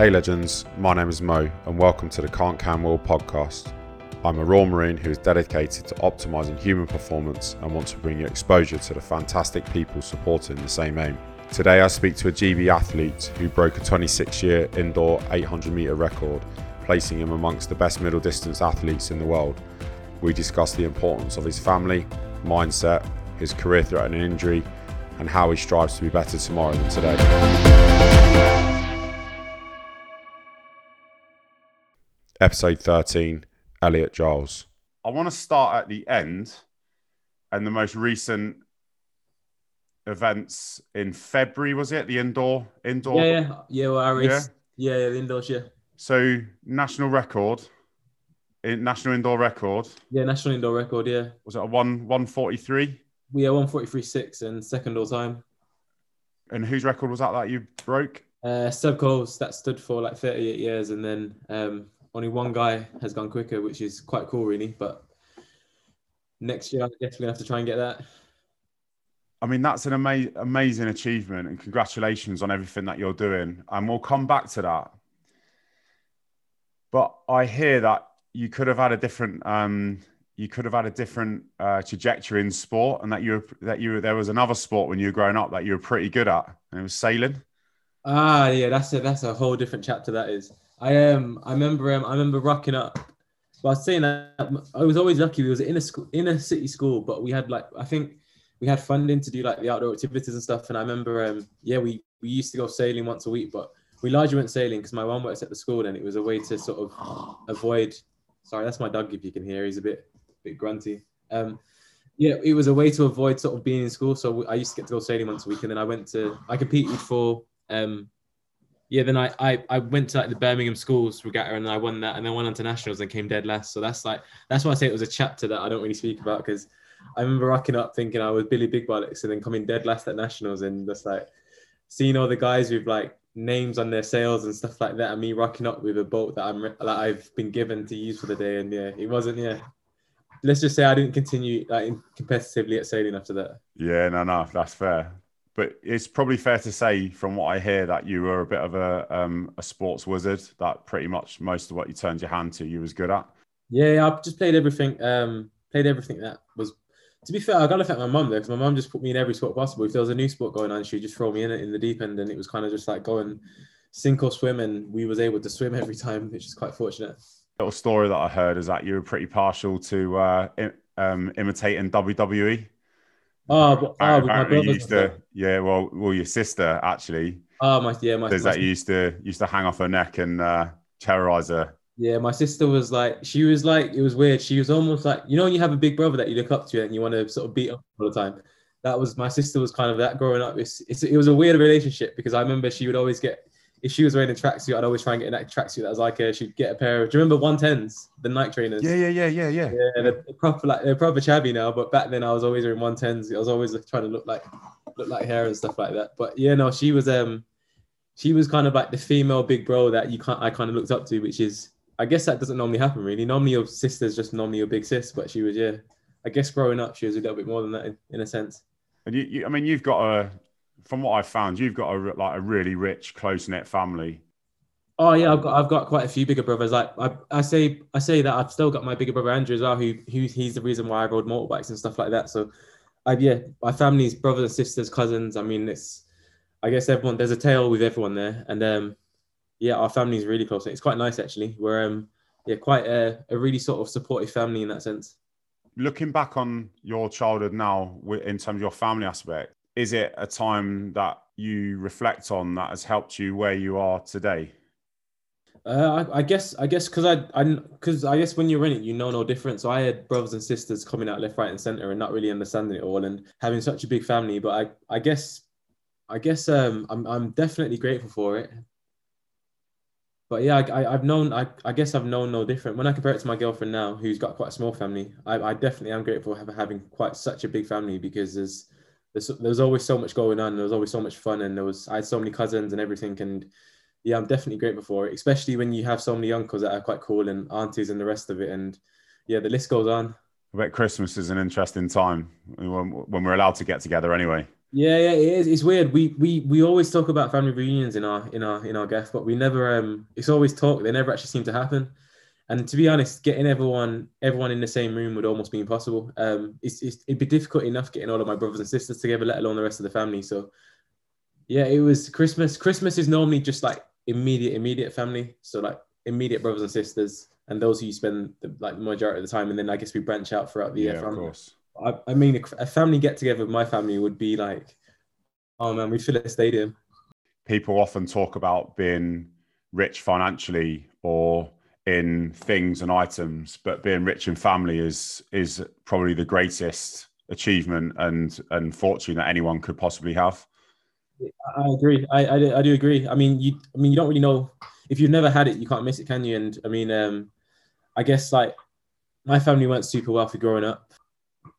Hey legends, my name is Mo, and welcome to the Can't Can Will podcast. I'm a Royal Marine who is dedicated to optimising human performance and wants to bring you exposure to the fantastic people supporting the same aim. Today I speak to a GB athlete who broke a 26 year indoor 800 metre record, placing him amongst the best middle distance athletes in the world. We discuss the importance of his family, mindset, his career threatening injury, and how he strives to be better tomorrow than today. Episode 13 Elliot Giles. I want to start at the end and the most recent events in February, was it? The indoor indoor Yeah, yeah. Yeah, well, I raced. Yeah, yeah, the indoors, yeah. So national record. In, national indoor record. Yeah, national indoor record, yeah. Was it a one one forty three? We are 143.6 and second all time. And whose record was that that you broke? Uh, Seb Coe's, that stood for like 38 years, and then um, only one guy has gone quicker, which is quite cool, really. But next year, I guess we're gonna have to try and get that. I mean, that's an ama- amazing achievement, and congratulations on everything that you're doing. And we'll come back to that. But I hear that you could have had a different, um, you could have had a different uh, trajectory in sport, and that you that you there was another sport when you were growing up that you were pretty good at, and it was sailing. Ah, yeah, that's a that's a whole different chapter. That is. I um I remember um I remember rocking up. But I was saying that I was always lucky. We was in a school in a city school, but we had like I think we had funding to do like the outdoor activities and stuff. And I remember um yeah we we used to go sailing once a week, but we largely went sailing because my mom works at the school and it was a way to sort of avoid. Sorry, that's my dog. If you can hear, he's a bit bit grunty. Um, yeah, it was a way to avoid sort of being in school. So I used to get to go sailing once a week, and then I went to I competed for um yeah, then I, I I went to like the Birmingham schools regatta and I won that and then went on to nationals and came dead last. So that's like that's why I say it was a chapter that I don't really speak about because I remember rocking up thinking I was Billy Big Bollocks and then coming dead last at nationals and just like seeing all the guys with like names on their sails and stuff like that and me rocking up with a boat that I'm like I've been given to use for the day and yeah, it wasn't yeah. Let's just say I didn't continue like competitively at sailing after that. Yeah, no, no, that's fair but it's probably fair to say from what I hear that you were a bit of a um, a sports wizard. That pretty much most of what you turned your hand to, you was good at. Yeah, I just played everything. Um, played everything that was. To be fair, I got to thank my mum though, because my mum just put me in every sport possible. If there was a new sport going on, she'd just throw me in it in the deep end, and it was kind of just like going sink or swim, and we was able to swim every time, which is quite fortunate. Little story that I heard is that you were pretty partial to uh, um, imitating WWE. Oh, but, oh, my brother used to, yeah. Well, well, your sister actually. Oh my, yeah, my. Says that you used to used to hang off her neck and uh, terrorize her. Yeah, my sister was like, she was like, it was weird. She was almost like, you know, when you have a big brother that you look up to and you want to sort of beat up all the time. That was my sister was kind of that growing up. It's, it's it was a weird relationship because I remember she would always get if she was wearing a tracksuit, I'd always try and get that tracksuit that was like a, she'd get a pair of. Do you remember 110s, the Nike trainers? Yeah, yeah, yeah, yeah, yeah. Yeah, they're proper like they're proper chabby now, but back then I was always wearing 110s. I was always trying to look like look like hair and stuff like that. But yeah, no, she was um she was kind of like the female big bro that you can't I kind of looked up to, which is I guess that doesn't normally happen really. Normally your sister's just normally your big sis, but she was yeah. I guess growing up she was a little bit more than that in, in a sense. And you, you, I mean, you've got a, from what I've found, you've got a like a really rich, close knit family. Oh yeah, I've got I've got quite a few bigger brothers. Like I, I say I say that I've still got my bigger brother Andrew as well, who who he's the reason why I rode motorbikes and stuff like that. So I yeah, my family's brothers and sisters, cousins. I mean, it's I guess everyone there's a tale with everyone there, and um yeah, our family's really close. It's quite nice actually. We're um yeah quite a, a really sort of supportive family in that sense. Looking back on your childhood now, in terms of your family aspect, is it a time that you reflect on that has helped you where you are today? Uh, I, I, guess I guess because I I because I guess when you're in it, you know no different. So I had brothers and sisters coming out left, right, and center, and not really understanding it all, and having such a big family. But I I guess I guess um I'm I'm definitely grateful for it. But yeah, I, I have known I, I guess I've known no different. When I compare it to my girlfriend now, who's got quite a small family, I, I definitely am grateful for having quite such a big family because there's there's there's always so much going on. There was always so much fun, and there was I had so many cousins and everything, and yeah, I'm definitely grateful for it, especially when you have so many uncles that are quite cool and aunties and the rest of it. And yeah, the list goes on. I bet Christmas is an interesting time when, when we're allowed to get together anyway. Yeah, yeah, it is. It's weird. We we we always talk about family reunions in our in our in our gaff, but we never um it's always talk. They never actually seem to happen. And to be honest, getting everyone everyone in the same room would almost be impossible. Um, it's, it's it'd be difficult enough getting all of my brothers and sisters together, let alone the rest of the family. So, yeah, it was Christmas. Christmas is normally just like immediate immediate family, so like immediate brothers and sisters, and those who you spend the, like the majority of the time, and then I guess we branch out throughout the Yeah, year. of From course. I, I mean, a, a family get together with my family would be like, oh man, we'd fill a stadium. People often talk about being rich financially or in things and items, but being rich in family is is probably the greatest achievement and and fortune that anyone could possibly have. I agree. I, I, do- I do agree. I mean, you. I mean, you don't really know if you've never had it, you can't miss it, can you? And I mean, um, I guess like my family weren't super wealthy growing up,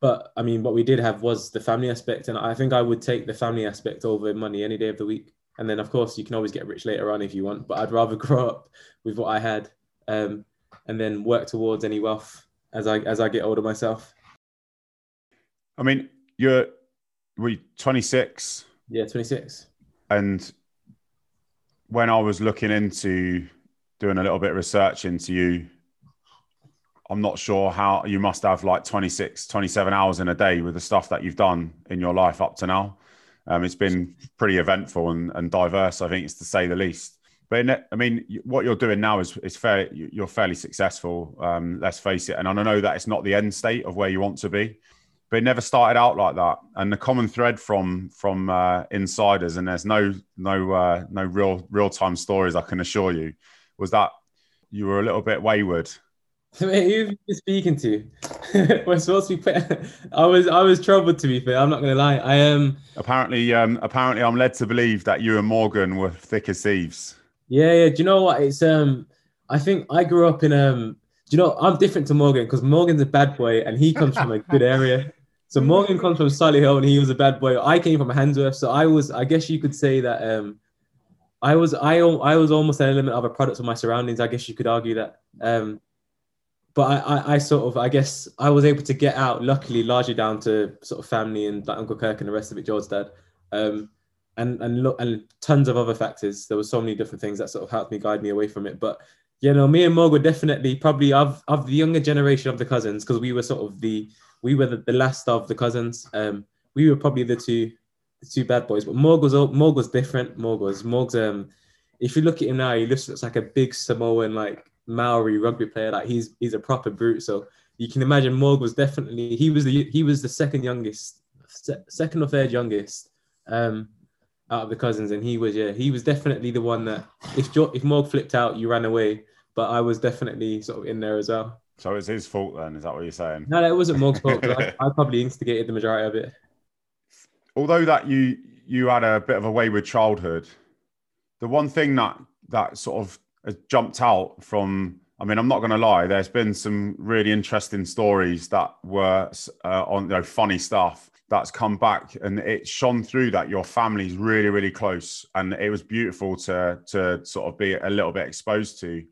but I mean, what we did have was the family aspect, and I think I would take the family aspect over money any day of the week. And then, of course, you can always get rich later on if you want, but I'd rather grow up with what I had, um, and then work towards any wealth as I as I get older myself. I mean, you're we 26 Yeah, twenty six. and when I was looking into doing a little bit of research into you, I'm not sure how you must have like 26, 27 hours in a day with the stuff that you've done in your life up to now. Um, it's been pretty eventful and, and diverse, I think it's to say the least. But in I mean, what you're doing now is, is fair, you- you're fairly successful, um, let's face it. And I know that it's not the end state of where you want to be, but it never started out like that. And the common thread from from uh, insiders, and there's no no uh, no real real time stories, I can assure you, was that you were a little bit wayward. Who have you speaking to? We're supposed to be. Put... I was I was troubled to be fair. I'm not gonna lie. I am. Apparently, um, apparently, I'm led to believe that you and Morgan were thick as thieves. Yeah, yeah. Do you know what? It's um. I think I grew up in um. Do you know I'm different to Morgan because Morgan's a bad boy and he comes from a good area. So Morgan comes from Solihull and he was a bad boy. I came from Handsworth, so I was. I guess you could say that um. I was I I was almost an element of a product of my surroundings. I guess you could argue that. Um, but I, I, I sort of I guess I was able to get out luckily largely down to sort of family and like Uncle Kirk and the rest of it, George's dad, um, and and look and tons of other factors. There were so many different things that sort of helped me guide me away from it. But you know, me and Morg were definitely probably of of the younger generation of the cousins because we were sort of the we were the, the last of the cousins. Um, we were probably the two the two bad boys. But Morg was Morg was different. Morg was Morg's um. If you look at him now, he looks, looks like a big Samoan like Maori rugby player. Like he's he's a proper brute. So you can imagine Morg was definitely he was the he was the second youngest, se- second or third youngest, um, out of the cousins, and he was yeah he was definitely the one that if jo- if Morg flipped out, you ran away. But I was definitely sort of in there as well. So it's his fault then. Is that what you're saying? No, that wasn't Morg's fault. I, I probably instigated the majority of it. Although that you you had a bit of a wayward childhood, the one thing that that sort of has jumped out from I mean, I'm not going to lie. There's been some really interesting stories that were uh, on, you know, funny stuff that's come back, and it shone through that your family's really, really close, and it was beautiful to to sort of be a little bit exposed to.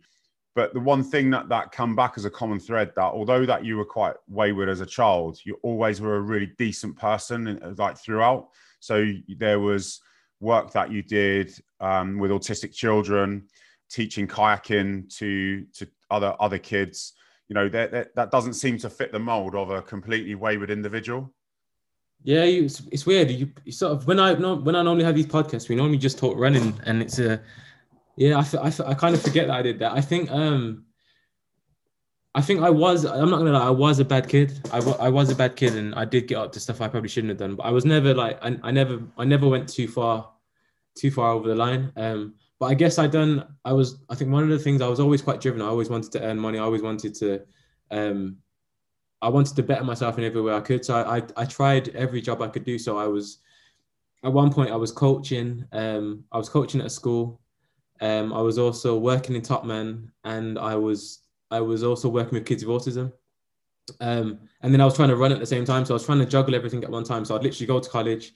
But the one thing that that come back as a common thread that although that you were quite wayward as a child, you always were a really decent person, and, like throughout. So there was work that you did um, with autistic children, teaching kayaking to to other other kids. You know that, that doesn't seem to fit the mold of a completely wayward individual. Yeah, you, it's, it's weird. You, you sort of when I when I normally have these podcasts, we normally just talk running, and it's a yeah. I I kind of forget that I did that. I think um, I think I was. I'm not gonna lie. I was a bad kid. I, I was a bad kid, and I did get up to stuff I probably shouldn't have done. But I was never like I, I never I never went too far, too far over the line. Um, but I guess I done. I was. I think one of the things I was always quite driven. I always wanted to earn money. I always wanted to. Um, I wanted to better myself in every way I could. So I, I, tried every job I could do. So I was, at one point, I was coaching. Um, I was coaching at a school. Um, I was also working in Top Man, and I was I was also working with kids with autism. Um, and then I was trying to run at the same time. So I was trying to juggle everything at one time. So I'd literally go to college,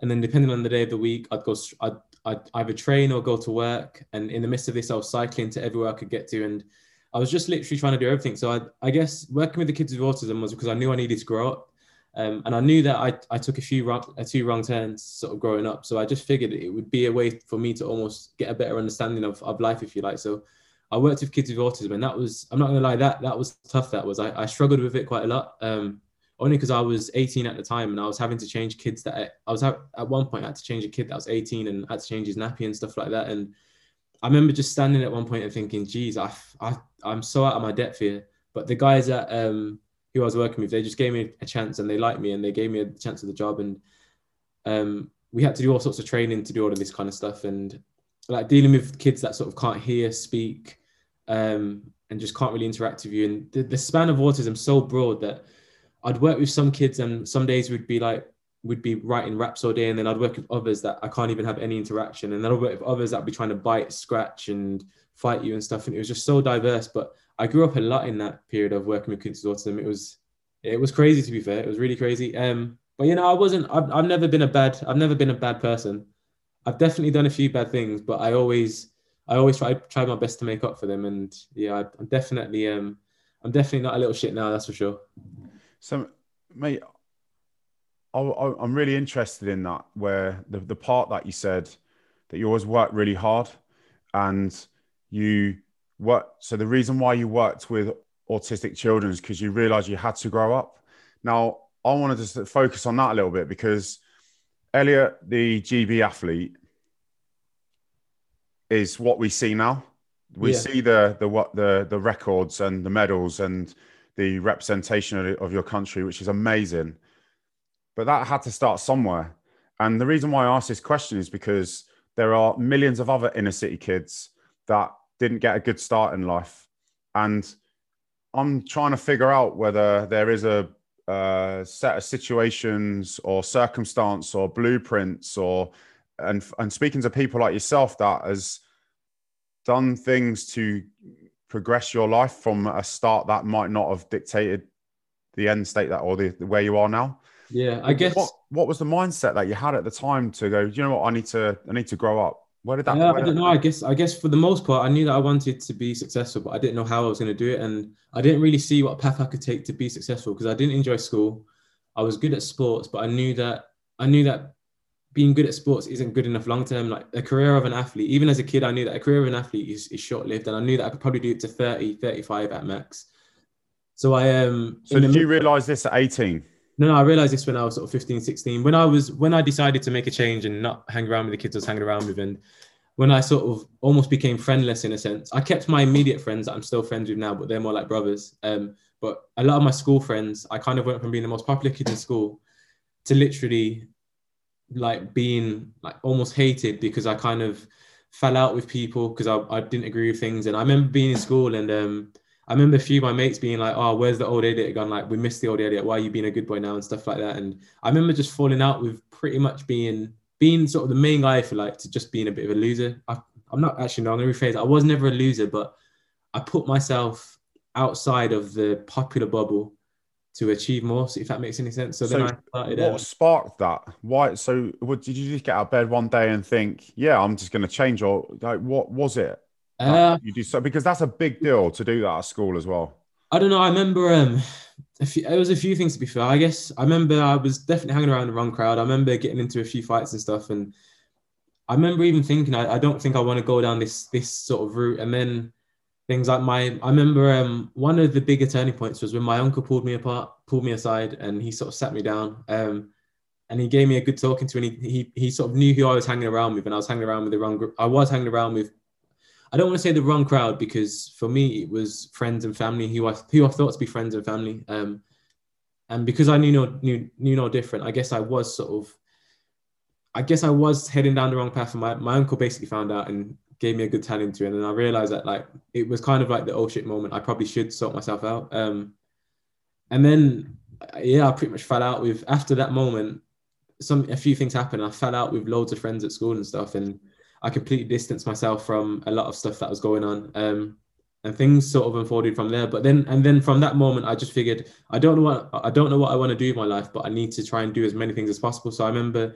and then depending on the day of the week, I'd go. I'd, I'd either train or go to work. And in the midst of this, I was cycling to everywhere I could get to, and I was just literally trying to do everything. So I, I guess working with the kids with autism was because I knew I needed to grow up. Um, and I knew that I, I took a few wrong, a wrong turns sort of growing up. So I just figured it would be a way for me to almost get a better understanding of, of life, if you like. So I worked with kids with autism, and that was I'm not gonna lie that that was tough. That was I, I struggled with it quite a lot. Um, only because I was 18 at the time and I was having to change kids that I, I was at, at one point I had to change a kid that was 18 and had to change his nappy and stuff like that. And I remember just standing at one point and thinking, geez, I, I, I'm so out of my depth here. But the guys that um, who I was working with, they just gave me a chance and they liked me and they gave me a chance of the job. And um, we had to do all sorts of training to do all of this kind of stuff. And like dealing with kids that sort of can't hear, speak, um, and just can't really interact with you. And the, the span of autism so broad that I'd work with some kids and some days we'd be like, we'd be writing raps all day. And then I'd work with others that I can't even have any interaction. And then I'd work with others that'd be trying to bite, scratch, and fight you and stuff. And it was just so diverse. But I grew up a lot in that period of working with kids with autism. It was, it was crazy to be fair. It was really crazy. Um, but you know, I wasn't. I've, I've never been a bad. I've never been a bad person. I've definitely done a few bad things, but I always I always try try my best to make up for them. And yeah, I'm definitely um I'm definitely not a little shit now. That's for sure. So, mate, I, am really interested in that where the the part that you said that you always worked really hard, and you work. So the reason why you worked with autistic children is because you realized you had to grow up. Now, I wanted to just focus on that a little bit because Elliot, the GB athlete, is what we see now. We yeah. see the the what the the records and the medals and the representation of, of your country, which is amazing. But that had to start somewhere. And the reason why I ask this question is because there are millions of other inner city kids that didn't get a good start in life. And I'm trying to figure out whether there is a, a set of situations or circumstance or blueprints or and and speaking to people like yourself that has done things to progress your life from a start that might not have dictated the end state that or the, the where you are now yeah i guess what, what was the mindset that you had at the time to go you know what i need to i need to grow up where did that yeah, i don't know i guess i guess for the most part i knew that i wanted to be successful but i didn't know how i was going to do it and i didn't really see what path i could take to be successful because i didn't enjoy school i was good at sports but i knew that i knew that being good at sports isn't good enough long term. Like a career of an athlete, even as a kid, I knew that a career of an athlete is, is short lived. And I knew that I could probably do it to 30, 35 at max. So I um So did you realize this at 18? No, no, I realized this when I was sort of 15, 16. When I was when I decided to make a change and not hang around with the kids I was hanging around with and when I sort of almost became friendless in a sense. I kept my immediate friends that I'm still friends with now, but they're more like brothers. Um, but a lot of my school friends, I kind of went from being the most popular kid in school to literally like being like almost hated because I kind of fell out with people because I, I didn't agree with things. And I remember being in school and um, I remember a few of my mates being like, "Oh, where's the old idiot gone? Like, we missed the old idiot. Why are you being a good boy now?" and stuff like that. And I remember just falling out with pretty much being being sort of the main guy for like to just being a bit of a loser. I, am not actually no, I'm gonna rephrase. I was never a loser, but I put myself outside of the popular bubble to achieve more. So if that makes any sense. So, so then I started. What um, sparked that? Why? So what, did you just get out of bed one day and think, yeah, I'm just going to change? Or like, what was it? Uh, you do so because that's a big deal to do that at school as well. I don't know. I remember um, a few, it was a few things to be fair. I guess I remember I was definitely hanging around the wrong crowd. I remember getting into a few fights and stuff, and I remember even thinking, I, I don't think I want to go down this this sort of route. And then things like my I remember um, one of the bigger turning points was when my uncle pulled me apart, pulled me aside, and he sort of sat me down. Um, and he gave me a good talking to, and he, he he sort of knew who I was hanging around with, and I was hanging around with the wrong group. I was hanging around with, I don't want to say the wrong crowd because for me it was friends and family who I who I thought to be friends and family. Um, and because I knew no knew knew no different, I guess I was sort of, I guess I was heading down the wrong path. And my my uncle basically found out and gave me a good telling to. And then I realized that like it was kind of like the oh shit moment. I probably should sort myself out. Um, and then yeah, I pretty much fell out with after that moment. Some a few things happened. I fell out with loads of friends at school and stuff, and I completely distanced myself from a lot of stuff that was going on. Um, and things sort of unfolded from there. But then and then from that moment, I just figured I don't know what I don't know what I want to do in my life, but I need to try and do as many things as possible. So I remember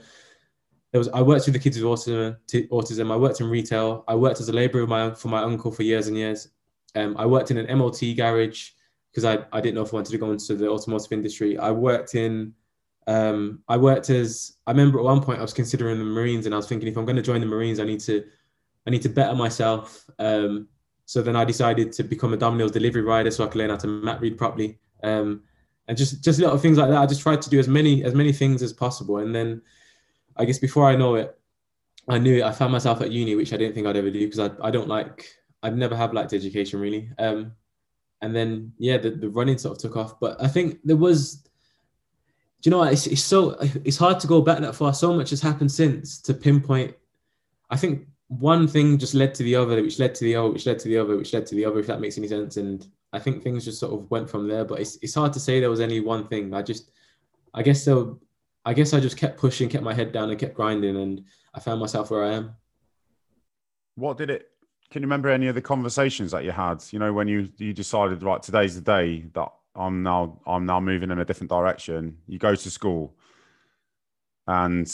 there was I worked with the kids with autism. Autism. I worked in retail. I worked as a labourer my, for my uncle for years and years. Um, I worked in an MOT garage because I, I didn't know if I wanted to go into the automotive industry. I worked in Um, I worked as I remember at one point I was considering the Marines, and I was thinking if I'm going to join the Marines, I need to I need to better myself. Um, so then I decided to become a Domino's delivery rider so I could learn how to map read properly. Um, and just just little things like that. I just tried to do as many as many things as possible. And then I guess before I know it, I knew it. I found myself at uni, which I didn't think I'd ever do because I, I don't like I've never have liked education really. Um, and then yeah, the, the running sort of took off. But I think there was, do you know what? It's, it's so it's hard to go back that far. So much has happened since to pinpoint. I think one thing just led to the other, which led to the other, which led to the other, which led to the other. If that makes any sense. And I think things just sort of went from there. But it's it's hard to say there was any one thing. I just, I guess so. I guess I just kept pushing, kept my head down, and kept grinding, and I found myself where I am. What did it can you remember any of the conversations that you had? You know, when you you decided, right, today's the day that I'm now I'm now moving in a different direction. You go to school, and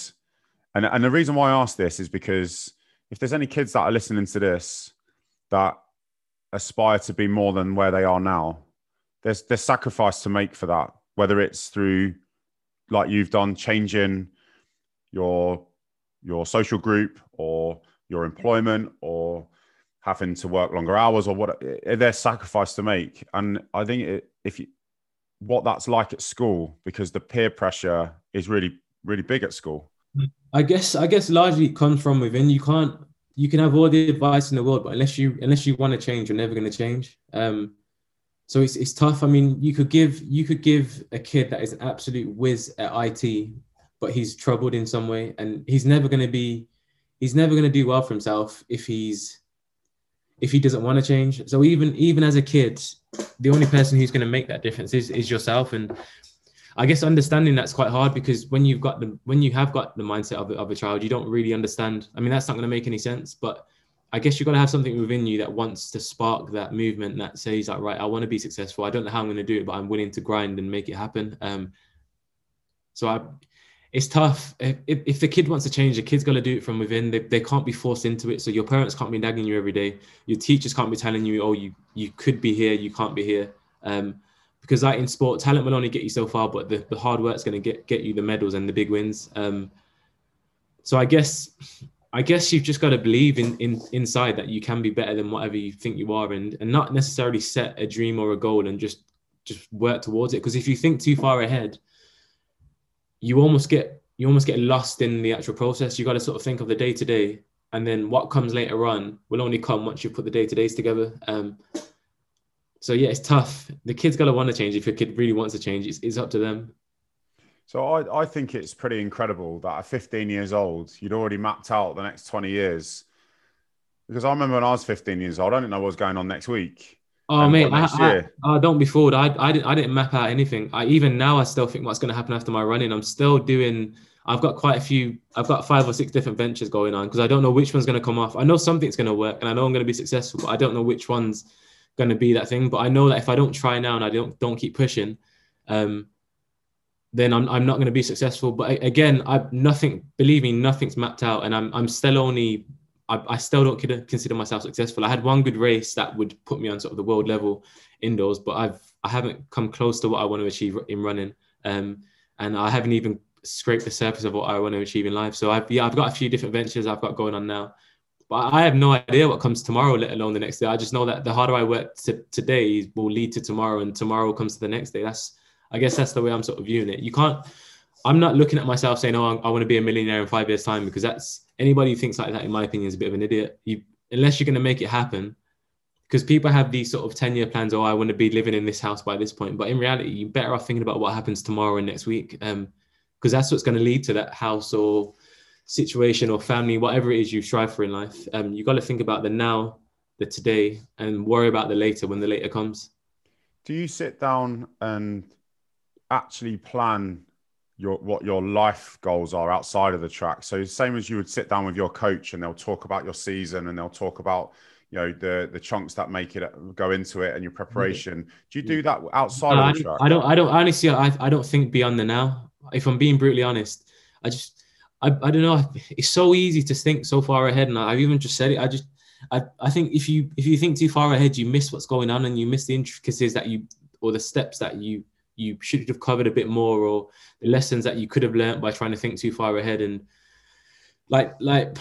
and and the reason why I ask this is because if there's any kids that are listening to this that aspire to be more than where they are now, there's there's sacrifice to make for that. Whether it's through like you've done, changing your your social group or your employment or having to work longer hours or what there's sacrifice to make and i think it, if you what that's like at school because the peer pressure is really really big at school. I guess i guess largely it comes from within. You can't you can have all the advice in the world but unless you unless you want to change you're never going to change. Um so it's, it's tough. I mean you could give you could give a kid that is an absolute whiz at it but he's troubled in some way and he's never going to be he's never going to do well for himself if he's if he doesn't want to change. So even even as a kid, the only person who's going to make that difference is is yourself. And I guess understanding that's quite hard because when you've got the when you have got the mindset of, of a child, you don't really understand. I mean, that's not going to make any sense, but I guess you've got to have something within you that wants to spark that movement that says like, right, I want to be successful. I don't know how I'm going to do it, but I'm willing to grind and make it happen. Um, so I, it's tough. If, if the kid wants to change, the kid's got to do it from within. They, they can't be forced into it. So your parents can't be nagging you every day. Your teachers can't be telling you, oh, you you could be here, you can't be here. Um, because like in sport, talent will only get you so far, but the, the hard work's going to get get you the medals and the big wins. Um, so I guess I guess you've just got to believe in, in inside that you can be better than whatever you think you are, and and not necessarily set a dream or a goal and just just work towards it. Because if you think too far ahead, you almost get you almost get lost in the actual process. You got to sort of think of the day to day, and then what comes later on will only come once you put the day to days together. Um, so yeah, it's tough. The kid's got to want to change. If your kid really wants to change, it's, it's up to them. So I, I think it's pretty incredible that at 15 years old, you'd already mapped out the next 20 years. Because I remember when I was 15 years old, I didn't know what was going on next week. Oh mate, I, I, I, don't be fooled. I, I didn't I didn't map out anything. I even now I still think what's going to happen after my running. I'm still doing. I've got quite a few. I've got five or six different ventures going on because I don't know which one's going to come off. I know something's going to work and I know I'm going to be successful, but I don't know which one's going to be that thing. But I know that if I don't try now and I don't don't keep pushing, um, then I'm I'm not going to be successful. But again, I nothing. Believe me, nothing's mapped out, and I'm I'm still only I, I still don't consider myself successful. I had one good race that would put me on sort of the world level indoors, but I've I haven't come close to what I want to achieve in running, um, and I haven't even scraped the surface of what I want to achieve in life. So I've yeah I've got a few different ventures I've got going on now, but I have no idea what comes tomorrow, let alone the next day. I just know that the harder I work to, today will lead to tomorrow, and tomorrow comes to the next day. That's I guess that's the way I'm sort of viewing it. You can't. I'm not looking at myself saying, "Oh, I want to be a millionaire in five years' time," because that's anybody who thinks like that, in my opinion, is a bit of an idiot. You, unless you're going to make it happen, because people have these sort of 10 year plans. Oh, I want to be living in this house by this point. But in reality, you're better off thinking about what happens tomorrow and next week, because um, that's what's going to lead to that house or situation or family, whatever it is you strive for in life. Um, you got to think about the now, the today, and worry about the later when the later comes. Do you sit down and actually plan your what your life goals are outside of the track. So same as you would sit down with your coach and they'll talk about your season and they'll talk about you know the the chunks that make it uh, go into it and your preparation. Do you do that outside of the track? I don't. I don't honestly. I I don't think beyond the now. If I'm being brutally honest, I just I, I don't know. It's so easy to think so far ahead, and I've even just said it. I just I, I think if you if you think too far ahead, you miss what's going on and you miss the intricacies that you or the steps that you you should have covered a bit more, or the lessons that you could have learned by trying to think too far ahead. And like, like,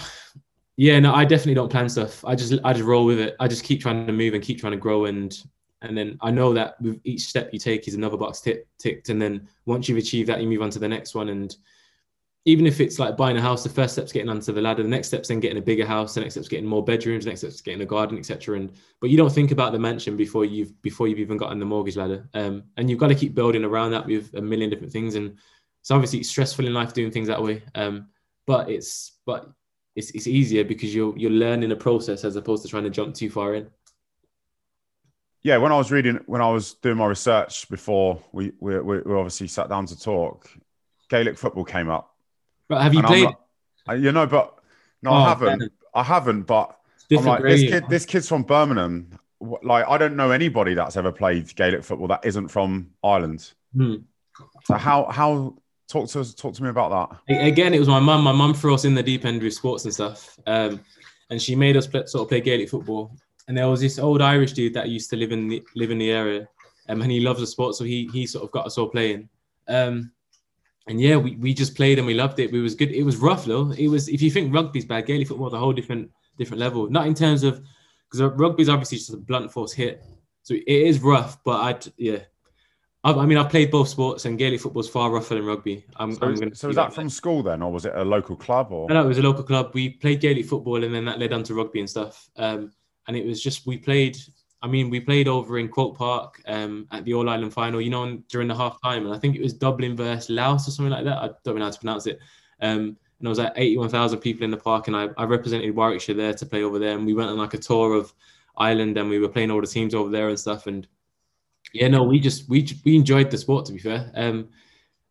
yeah, no, I definitely don't plan stuff. I just, I just roll with it. I just keep trying to move and keep trying to grow. And, and then I know that with each step you take is another box tick, ticked. And then once you've achieved that, you move on to the next one. And even if it's like buying a house, the first step's getting onto the ladder. The next step's then getting a bigger house. The next step's getting more bedrooms. The next step's getting a garden, etc. And but you don't think about the mansion before you've before you've even gotten the mortgage ladder. Um, and you've got to keep building around that with a million different things. And it's obviously stressful in life doing things that way. Um, but it's but it's it's easier because you're you're learning a process as opposed to trying to jump too far in. Yeah, when I was reading, when I was doing my research before we we, we obviously sat down to talk, Gaelic football came up but have you and played? Like, you know, but no, oh, I haven't. Ben. I haven't. But I'm like, this kid, this kid's from Birmingham. Like, I don't know anybody that's ever played Gaelic football that isn't from Ireland. Hmm. So how how talk to us talk to me about that again it was my mum my mum threw us in the deep end with sports and stuff um, and she made us play, sort of play gaelic football and there was this old irish dude that used to live in the live in the area um, and he loves the sport so he he sort of got us all playing um, and yeah, we, we just played and we loved it. It was good. It was rough though. It was if you think rugby's bad, Gaelic football is a whole different different level. Not in terms of because rugby's obviously just a blunt force hit, so it is rough. But I'd yeah, I, I mean I've played both sports and Gaelic football's far rougher than rugby. I'm, so, I'm so was that, that from school then, or was it a local club? Or no, no, it was a local club. We played Gaelic football and then that led on to rugby and stuff. Um, and it was just we played I mean, we played over in Croke Park um, at the All Ireland final, you know, during the half time. And I think it was Dublin versus Laois or something like that. I don't know how to pronounce it. Um, and I was like 81,000 people in the park. And I, I represented Warwickshire there to play over there. And we went on like a tour of Ireland and we were playing all the teams over there and stuff. And yeah, no, we just, we, we enjoyed the sport to be fair. Um,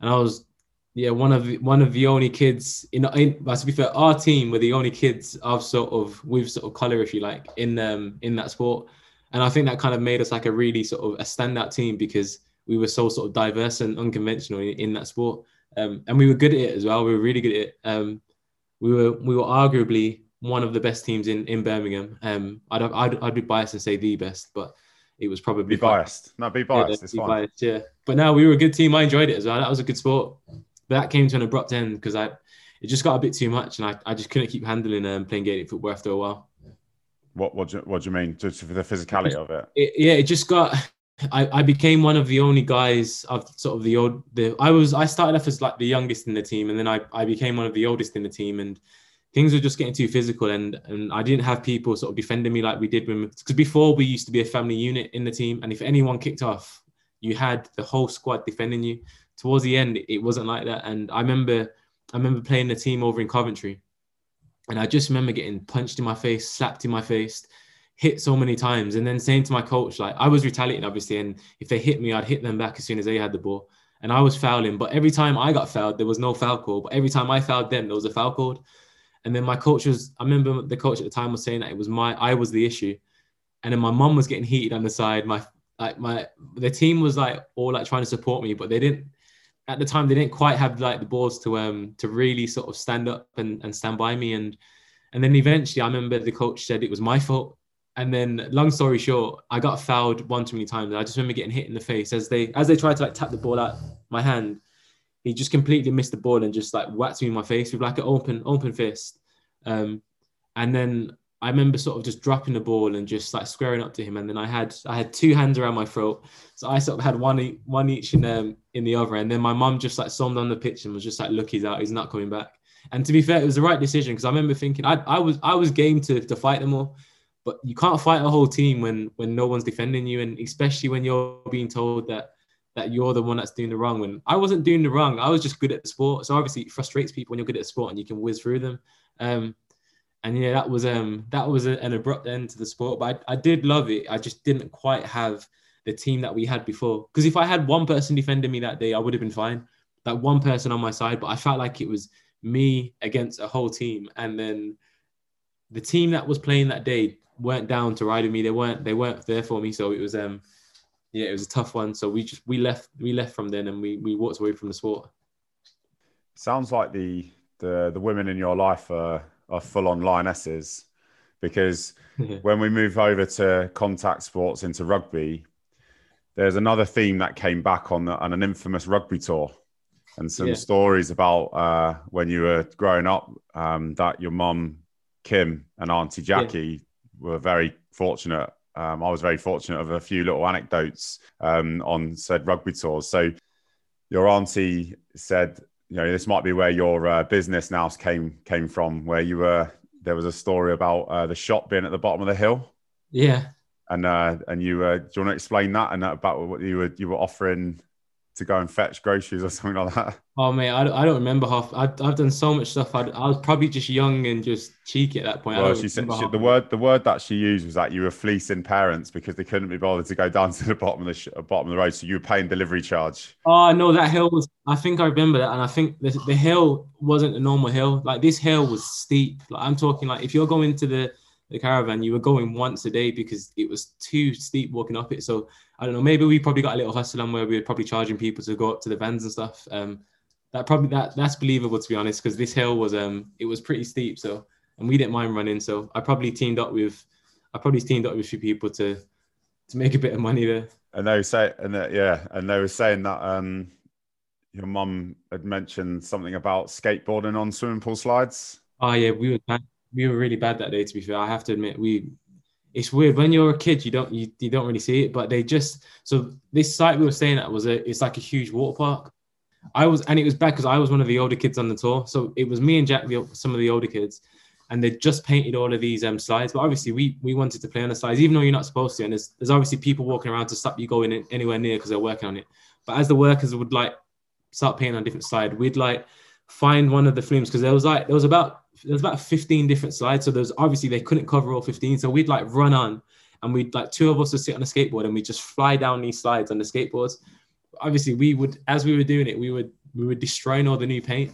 and I was, yeah, one of the, one of the only kids in, in but to be fair, our team were the only kids of sort of with sort of color, if you like, in um in that sport and I think that kind of made us like a really sort of a standout team because we were so sort of diverse and unconventional in, in that sport, um, and we were good at it as well. We were really good at it. Um, we were we were arguably one of the best teams in in Birmingham. Um, I'd, I'd I'd be biased and say the best, but it was probably be biased. No, be biased. Yeah, it's be fine. Biased, yeah. But now we were a good team. I enjoyed it as well. That was a good sport. But that came to an abrupt end because I it just got a bit too much, and I, I just couldn't keep handling um, playing Gaelic football after a while. What what do, what do you mean? Just for the physicality of it? it? Yeah, it just got. I, I became one of the only guys of sort of the old. The I was I started off as like the youngest in the team, and then I, I became one of the oldest in the team, and things were just getting too physical, and and I didn't have people sort of defending me like we did when because before we used to be a family unit in the team, and if anyone kicked off, you had the whole squad defending you. Towards the end, it wasn't like that, and I remember I remember playing the team over in Coventry, and I just remember getting punched in my face, slapped in my face, hit so many times, and then saying to my coach, like I was retaliating, obviously, and if they hit me, I'd hit them back as soon as they had the ball. And I was fouling, but every time I got fouled, there was no foul call. But every time I fouled them, there was a foul called. And then my coach was, I remember the coach at the time was saying that it was my, I was the issue. And then my mum was getting heated on the side. My, like my, the team was like all like trying to support me, but they didn't, at the time they didn't quite have like the balls to um to really sort of stand up and, and stand by me. And and then eventually I remember the coach said it was my fault. And then long story short I got fouled one too many times. I just remember getting hit in the face as they as they tried to like tap the ball out my hand. He just completely missed the ball and just like whacked me in my face with like an open open fist. Um and then I remember sort of just dropping the ball and just like squaring up to him, and then I had I had two hands around my throat, so I sort of had one one each in um in the other, and then my mum just like him on the pitch and was just like, "Look, he's out, he's not coming back." And to be fair, it was the right decision because I remember thinking I, I was I was game to to fight them all, but you can't fight a whole team when when no one's defending you, and especially when you're being told that that you're the one that's doing the wrong. When I wasn't doing the wrong, I was just good at the sport. So obviously, it frustrates people when you're good at the sport and you can whiz through them. Um, and yeah, that was um that was an abrupt end to the sport. But I, I did love it. I just didn't quite have the team that we had before. Because if I had one person defending me that day, I would have been fine. That one person on my side, but I felt like it was me against a whole team. And then the team that was playing that day weren't down to ride with me. They weren't they weren't there for me. So it was um yeah, it was a tough one. So we just we left we left from then and we we walked away from the sport. Sounds like the the the women in your life are are full on lionesses because when we move over to contact sports into rugby, there's another theme that came back on, the, on an infamous rugby tour and some Yeah. stories about uh, when you were growing up um, that your mum, Kim, and Auntie Jackie were very fortunate. Um, I was very fortunate of a few little anecdotes um, on said rugby tours. So your auntie said, you know, this might be where your uh, business now came came from, where you were. There was a story about uh, the shop being at the bottom of the hill Yeah. and uh, and you uh, do you want to explain that and that about what you were you were offering to go and fetch groceries or something like that? Oh mate, I, don't- I don't remember half. I've, I've done so much stuff. I, I was probably just young and just cheeky at that point. Well, she said she, the word the word that she used was that you were fleecing parents because they couldn't be bothered to go down to the bottom of the sh- bottom of the road, so you were paying delivery charge. Oh no, that hill was. I think I remember that, and I think the, the hill wasn't a normal hill. Like this hill was steep. Like I'm talking like if you're going to the the caravan, you were going once a day because it was too steep walking up it. So I don't know. Maybe we probably got a little hustle on where we were probably charging people to go up to the vans and stuff. Um, that probably that that's believable to be honest because this hill was um it was pretty steep. So and we didn't mind running. So I probably teamed up with I probably teamed up with a few people to to make a bit of money there. And they were say and that, yeah, and they were saying that um, your mum had mentioned something about skateboarding on swimming pool slides. Oh yeah, we were bad. we were really bad that day. To be fair, I have to admit, we. It's weird when you're a kid, you don't you, you don't really see it, but they just so this site we were staying at was a it's like a huge water park. I was and it was bad because I was one of the older kids on the tour, so it was me and Jack, the, some of the older kids, and they just painted all of these um slides. But obviously, we we wanted to play on the slides, even though you're not supposed to. And there's there's obviously people walking around to stop you going in anywhere near because they're working on it. But as the workers would like start painting on different side we'd like find one of the flumes because there was like there was about there was about 15 different slides. So there's obviously they couldn't cover all 15. So we'd like run on and we'd like two of us would sit on a skateboard and we just fly down these slides on the skateboards. Obviously, we would as we were doing it, we would we were destroying all the new paint.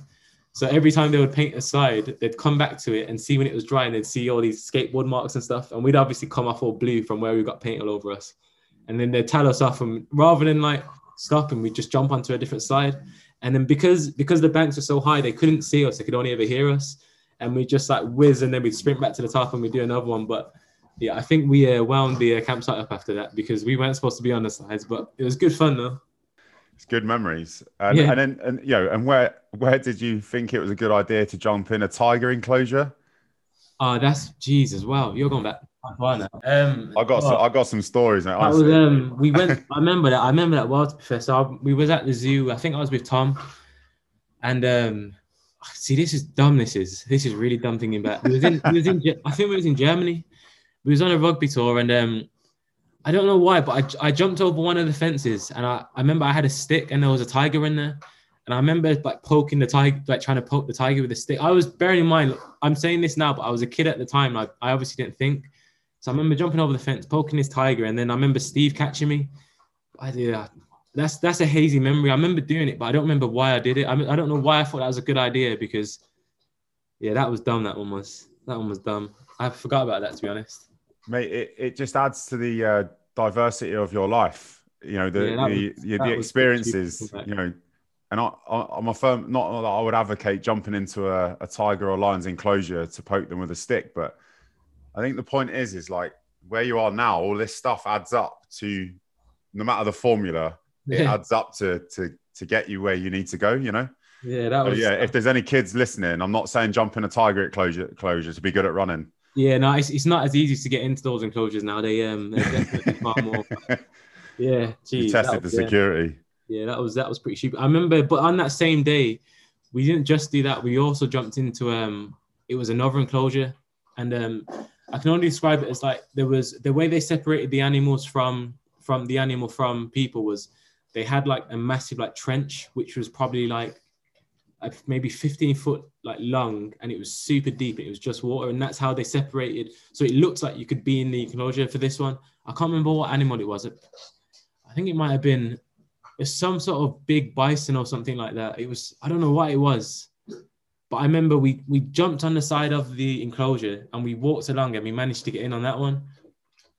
So every time they would paint a slide, they'd come back to it and see when it was dry and they'd see all these skateboard marks and stuff. And we'd obviously come off all blue from where we got paint all over us. And then they'd tell us off and rather than like stop and we'd just jump onto a different slide. And then because because the banks were so high, they couldn't see us, they could only ever hear us. And we just like whiz and then we'd sprint back to the top and we'd do another one. But yeah, I think we uh, wound the uh, campsite up after that because we weren't supposed to be on the slides, but it was good fun though. It's good memories. And, Yeah. and then and you know, and where where did you think it was a good idea to jump in a tiger enclosure? Oh, that's Jesus. Wow, you're going back quite far now. Um, I got some, I got some stories. Mate, that was um. We went. I remember that. I remember that well. To be fair, so I, we was at the zoo. I think I was with Tom, and um. See, this is dumb. This is this is really dumb thinking back. We was in. We was in. I think we was in Germany. We was on a rugby tour, and um. I don't know why, but I, I jumped over one of the fences, and I, I remember I had a stick, and there was a tiger in there. And I remember like poking the tiger, like trying to poke the tiger with a stick. I was bearing in mind, I'm saying this now, but I was a kid at the time. I, I obviously didn't think. So I remember jumping over the fence, poking this tiger, and then I remember Steve catching me. I did that. That's that's a hazy memory. I remember doing it, but I don't remember why I did it. I, mean, I don't know why I thought that was a good idea because, yeah, that was dumb. That one was. That one was dumb. I forgot about that to be honest. mate. It, it just adds to the uh, diversity of your life. You know the Yeah, the, was- the, the experiences. You know, and I, I I'm a firm not that I would advocate jumping into a, a tiger or lion's enclosure to poke them with a stick, but I think the point is is like where you are now. All this stuff adds up to no matter the formula, it adds up to to to get you where you need to go. You know. yeah, that So was. yeah, if there's any kids listening, I'm not saying jump in a tiger enclosure closure to be good at running. Yeah, no, it's, it's not as easy to get into those enclosures now. They um, far more. Yeah, you tested that the was- yeah. security. Yeah, that was that was pretty cheap. I remember, but on that same day, we didn't just do that. We also jumped into um, it was another enclosure, and um, I can only describe it as like there was the way they separated the animals from from the animal from people was they had like a massive like trench, which was probably like like maybe 15 foot like long and it was super deep it was just water and that's how they separated. So it looks like you could be in the enclosure for this one. I can't remember what animal it was. I think it might have been some sort of big bison or something like that. It was i don't know what it was but i remember we we jumped on the side of the enclosure and we walked along and we managed to get in on that one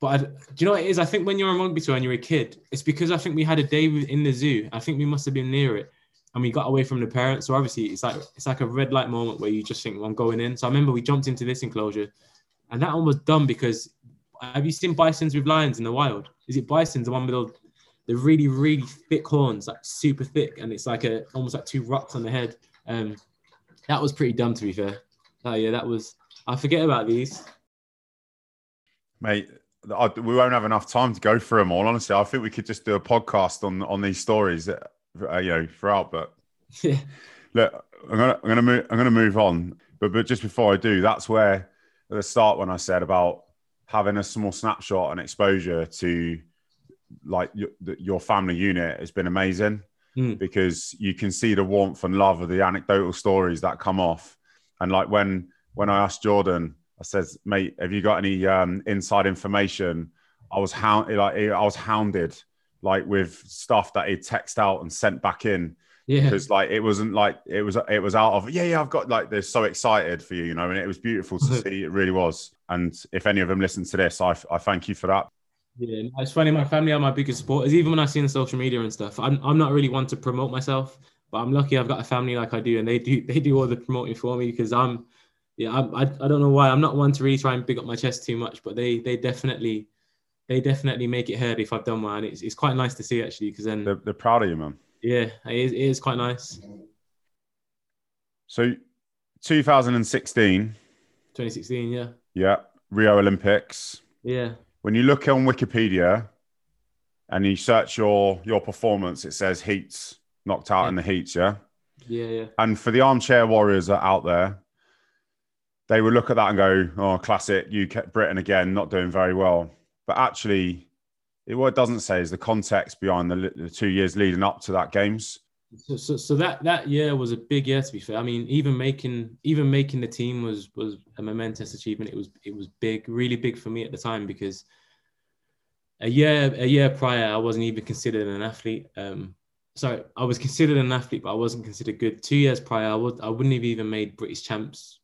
but I, do you know what it is i think when you're a rugby tour and you're a kid it's because i think we had a day in the zoo i think we must have been near it and we got away from the parents. So obviously, it's like it's like a red light moment where you just think, well, "I'm going in." So I remember we jumped into this enclosure, and that one was dumb because have you seen bisons with lions in the wild? Is it bisons the one with the, the really really thick horns, like super thick, and it's like a almost like two rocks on the head. Um, that was pretty dumb to be fair. Oh yeah, that was. I forget about these. Mate, I, we won't have enough time to go through them all. Honestly, I think we could just do a podcast on on these stories, uh, you know, throughout. But yeah, look, I'm gonna I'm gonna move I'm gonna move on. But but just before I do, that's where at the start when I said about having a small snapshot and exposure to like your, your family unit has been amazing Mm. because you can see the warmth and love of the anecdotal stories that come off. And like when when I asked Jordan, I said, "Mate, have you got any um, inside information?" I was hound like I was hounded like with stuff that he'd text out and sent back in yeah, because like it wasn't like it was it was out of yeah yeah I've got like they're so excited for you you know and it was beautiful to see it really was and if any of them listen to this I, I thank you for that yeah. It's funny. My family are my biggest supporters. Even when I see on social media and stuff, I'm I'm not really one to promote myself, but I'm lucky I've got a family like I do, and they do they do all the promoting for me because I'm yeah I'm, I I don't know why. I'm not one to really try and big up my chest too much, but they they definitely they definitely make it heard if I've done well, and it's it's quite nice to see actually because then they're, they're proud of you man. Yeah it is, it is quite nice. so 2016 2016, yeah, yeah Rio Olympics. Yeah, when you look on Wikipedia and you search your your performance, it says heats knocked out in the heats, yeah. yeah, yeah. And for the armchair warriors that are out there, they would look at that and go, "Oh, classic UK Britain again, not doing very well." But actually, it, what it doesn't say is the context behind the, the two years leading up to that games. So, so, so that that year was a big year to be fair. I mean, even making even making the team was was a momentous achievement. It was it was big, really big for me at the time because a year a year prior I wasn't even considered an athlete. Um, sorry, I was considered an athlete, but I wasn't considered good. Two years prior, I would I wouldn't have even made British champs.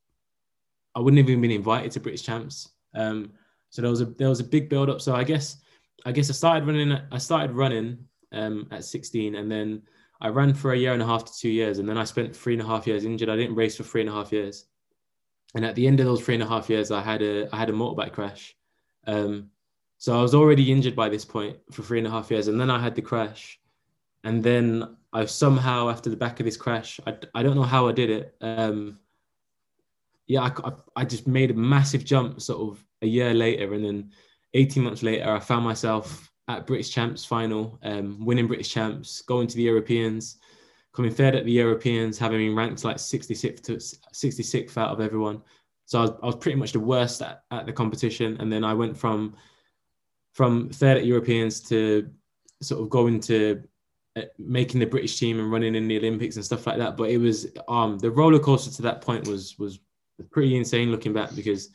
I wouldn't have even been invited to British champs. Um, so there was a there was a big build up. So I guess I guess I started running. I started running um, at 16, and then I ran for a year and a half to two years, and then I spent three and a half years injured. I didn't race for three and a half years, and at the end of those three and a half years, I had a I had a motorbike crash. Um, so I was already injured by this point for three and a half years, and then I had the crash, and then I somehow after the back of this crash, I, I don't know how I did it. Um, yeah, I, I, just made a massive jump sort of a year later, and then 18 months later, I found myself at British Champs final, um, winning British Champs, going to the Europeans, coming third at the Europeans, having been ranked like 66th to 66th out of everyone. So I was, I was pretty much the worst at, at the competition, and then I went from from third at Europeans to sort of going to uh, making the British team and running in the Olympics and stuff like that. But it was um the roller coaster to that point was was pretty insane looking back because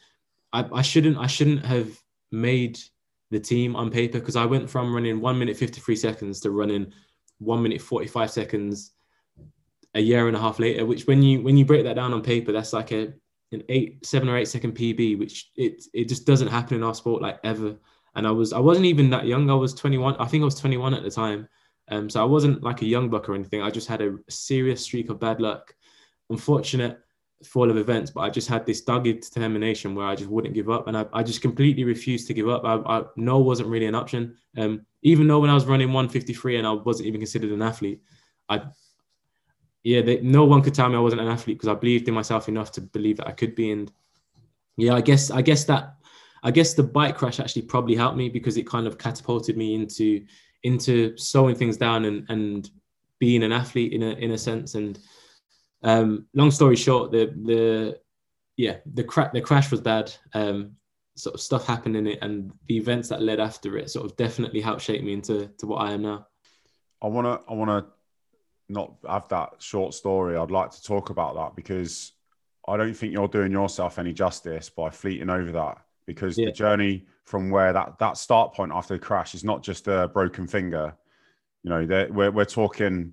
I, I shouldn't I shouldn't have made the team on paper because I went from running one minute 53 seconds to running one minute 45 seconds a year and a half later, which when you when you break that down on paper, that's like a an eight, seven or eight second PB, which it it just doesn't happen in our sport like ever. And I was I wasn't even that young. I was 21. I think I was 21 at the time. Um, so I wasn't like a young buck or anything. I just had a serious streak of bad luck. Unfortunate fall of events, but I just had this dogged determination where I just wouldn't give up, and I, I just completely refused to give up. I, I no wasn't really an option. Um, even though when I was running 153 and I wasn't even considered an athlete, I yeah, they, no one could tell me I wasn't an athlete because I believed in myself enough to believe that I could be. And yeah, I guess I guess that I guess the bike crash actually probably helped me because it kind of catapulted me into into slowing things down and and being an athlete in a in a sense. And um, long story short, the the yeah the crack the crash was bad. Um, sort of stuff happened in it, and the events that led after it sort of definitely helped shape me into to what I am now. I wanna I wanna not have that short story. I'd like to talk about that because I don't think you're doing yourself any justice by fleeting over that because Yeah. the journey from where that that start point after the crash is not just a broken finger. You know, we're we're talking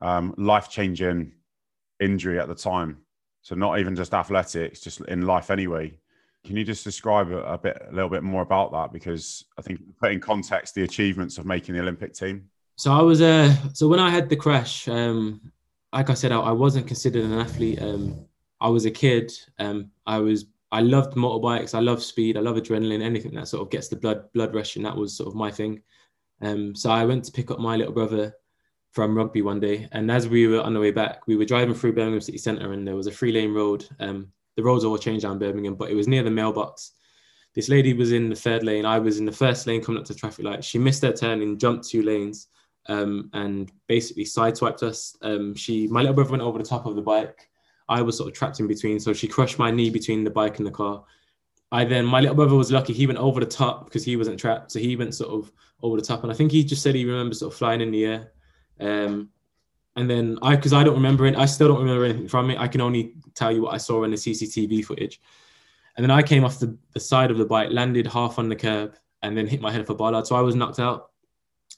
um, life changing injury at the time. So not even just athletics, just in life anyway. Can you just describe a, bit, a little bit more about that? Because I think put in context the achievements of making the Olympic team. So I was uh so when I had the crash, um, like I said, I, I wasn't considered an athlete. Um, I was a kid. Um, I was I loved motorbikes. I love speed. I love adrenaline. Anything that sort of gets the blood blood rushing. That was sort of my thing. Um, so I went to pick up my little brother from rugby one day, and as we were on the way back, we were driving through Birmingham City Centre, and there was a three lane road. Um, the roads all changed down Birmingham, but it was near the mailbox. This lady was in the third lane. I was in the first lane coming up to traffic light. She missed her turn and jumped two lanes um, and basically sideswiped us. Um, she, my little brother went over the top of the bike. I was sort of trapped in between. So she crushed my knee between the bike and the car. I then, my little brother was lucky. He went over the top because he wasn't trapped. So he went sort of over the top. And I think he just said he remembers sort of flying in the air. Um, and then I, because I don't remember it, I still don't remember anything from it. I can only tell you what I saw in the CCTV footage. And then I came off the, the side of the bike, landed half on the curb, and then hit my head off a bollard. So I was knocked out.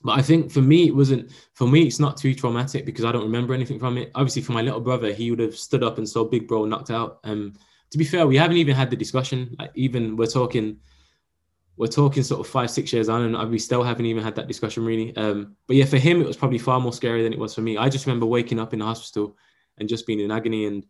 But I think for me, it wasn't, for me, it's not too traumatic because I don't remember anything from it. Obviously, for my little brother, he would have stood up and saw Big Bro knocked out. Um, to be fair, we haven't even had the discussion. Like, even we're talking, we're talking sort of five, six years on, and we still haven't even had that discussion really. Um, but yeah, for him, it was probably far more scary than it was for me. I just remember waking up in the hospital and just being in agony and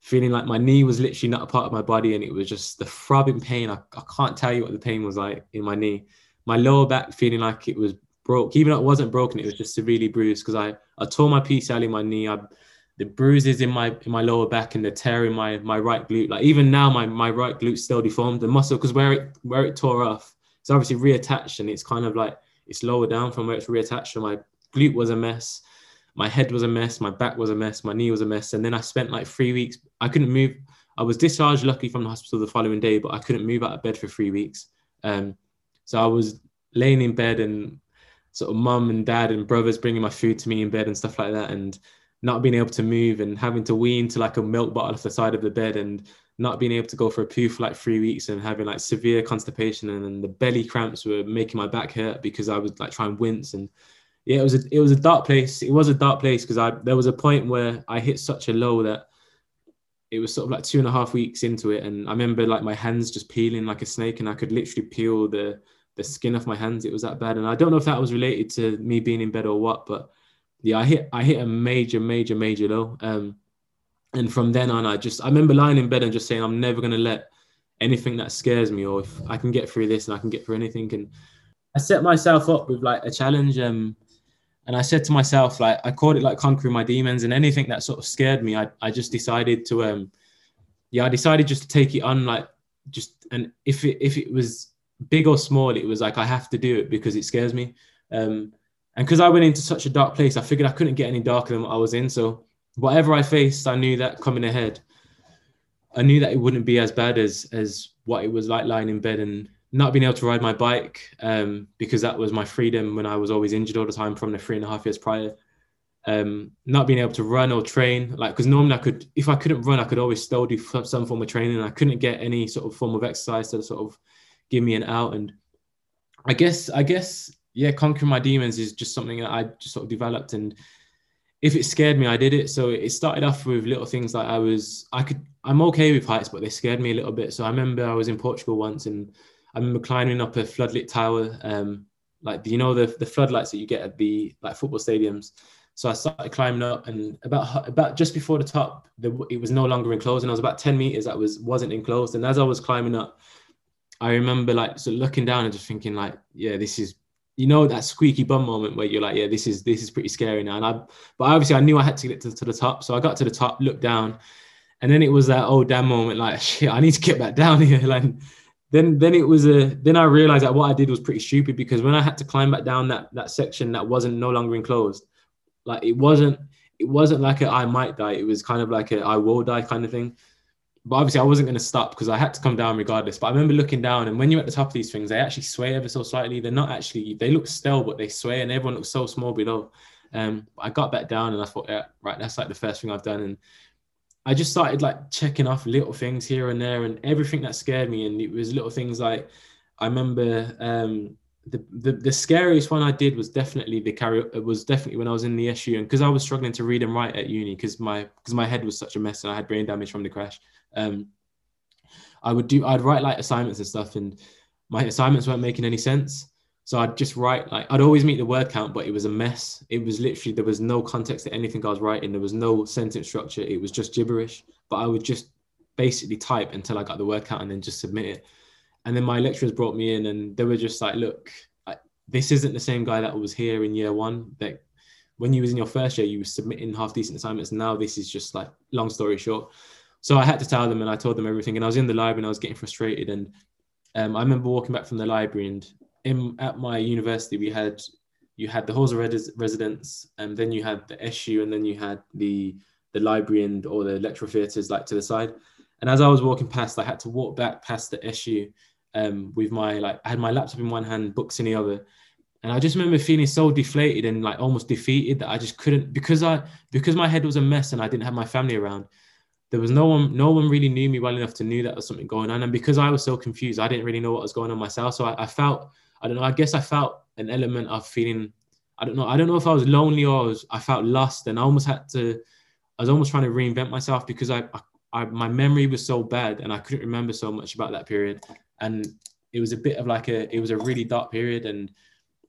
feeling like my knee was literally not a part of my body, and it was just the throbbing pain. I, I can't tell you what the pain was like in my knee. My lower back feeling like it was broke, even though it wasn't broken, it was just severely bruised because I, I tore my PCL in my knee. I, the bruises in my in my lower back and the tear in my my right glute. Like even now, my my right glute still deformed. The muscle because where it where it tore off, it's obviously reattached and it's kind of like it's lower down from where it's reattached. So my glute was a mess, my head was a mess, my back was a mess, my knee was a mess, and then I spent like three weeks. I couldn't move. I was discharged luckily from the hospital the following day, but I couldn't move out of bed for three weeks. Um, so I was laying in bed and sort of mum and dad and brothers bringing my food to me in bed and stuff like that, and not being able to move and having to wean to like a milk bottle off the side of the bed and not being able to go for a poo for like three weeks and having like severe constipation and, the belly cramps were making my back hurt because I was like trying wince and yeah, it was a it was a dark place. It was a dark place because I there was a point where I hit such a low that it was sort of like two and a half weeks into it, and I remember like my hands just peeling like a snake, and I could literally peel the the skin off my hands. It was that bad, and I don't know if that was related to me being in bed or what, but yeah, I hit I hit a major, major, major low. Um, and from then on, I just I remember lying in bed and just saying, I'm never gonna let anything that scares me, or if I can get through this and I can get through anything. And I set myself up with like a challenge. Um, and I said to myself, like I called it like conquering my demons, and anything that sort of scared me, I I just decided to um, yeah, I decided just to take it on like just and if it if it was big or small, it was like I have to do it because it scares me. Um, and because I went into such a dark place, I figured I couldn't get any darker than what I was in. So whatever I faced, I knew that coming ahead, I knew that it wouldn't be as bad as as what it was like lying in bed and not being able to ride my bike um, because that was my freedom when I was always injured all the time from the three and a half years prior. Um, not being able to run or train, like because normally I could, if I couldn't run, I could always still do some form of training. I couldn't get any sort of form of exercise to sort of give me an out. And I guess, I guess, yeah, conquering my demons is just something that I just sort of developed. And if it scared me, I did it. So it started off with little things like I was, I could, I'm okay with heights, but they scared me a little bit. So I remember I was in Portugal once and I remember climbing up a floodlit tower, um, like you know the the floodlights that you get at the like football stadiums. So I started climbing up, and about about just before the top, the, it was no longer enclosed, and I was about ten meters that was wasn't enclosed. And as I was climbing up, I remember like so looking down and just thinking like, yeah, this is you know that squeaky bum moment where you're like, yeah, this is this is pretty scary now. And I, but obviously I knew I had to get to, to the top, so I got to the top, looked down, and then it was that oh damn moment, like shit, I need to get back down here. Like then then it was a then I realized that what I did was pretty stupid because when I had to climb back down that that section that wasn't no longer enclosed, like it wasn't it wasn't like a I might die. It was kind of like a I will die kind of thing but obviously I wasn't going to stop because I had to come down regardless. But I remember looking down, and when you're at the top of these things, they actually sway ever so slightly. They're not actually they look still, but they sway, and everyone looks so small below. Um, I got back down, and I thought, yeah, right, that's like the first thing I've done, and I just started like checking off little things here and there, and everything that scared me, and it was little things like I remember um, the, the the scariest one I did was definitely the carry. It was definitely when I was in the SU, and because I was struggling to read and write at uni because my because my head was such a mess and I had brain damage from the crash um, I would do I'd write like assignments and stuff, and my assignments weren't making any sense. So I'd just write like I'd always meet the word count, but it was a mess. It was literally there was no context to anything I was writing. There was no sentence structure. It was just gibberish. But I would just basically type until I got the word count and then just submit it. And then my lecturers brought me in and they were just like, look, this isn't the same guy that was here in year one. That when you was in your first year, you were submitting half decent assignments. Now this is just like long story short. So I had to tell them, and I told them everything. And I was in the library, and I was getting frustrated. And um, I remember walking back from the library, and in, at my university, we had you had the halls of res- residence, and then you had the SU, and then you had the the library and or the lecture theatres like to the side. And as I was walking past, I had to walk back past the SU um, with my like I had my laptop in one hand, books in the other. And I just remember feeling so deflated and like almost defeated that I just couldn't because I because my head was a mess and I didn't have my family around. There was no one, no one really knew me well enough to knew that was something going on. And because I was so confused, I didn't really know what was going on myself. So I, I felt, I don't know, I guess I felt an element of feeling, I don't know, I don't know if I was lonely or I, was, I felt lost and I almost had to, I was almost trying to reinvent myself because I, I I, my memory was so bad and I couldn't remember so much about that period. And it was a bit of like a, it was a really dark period. And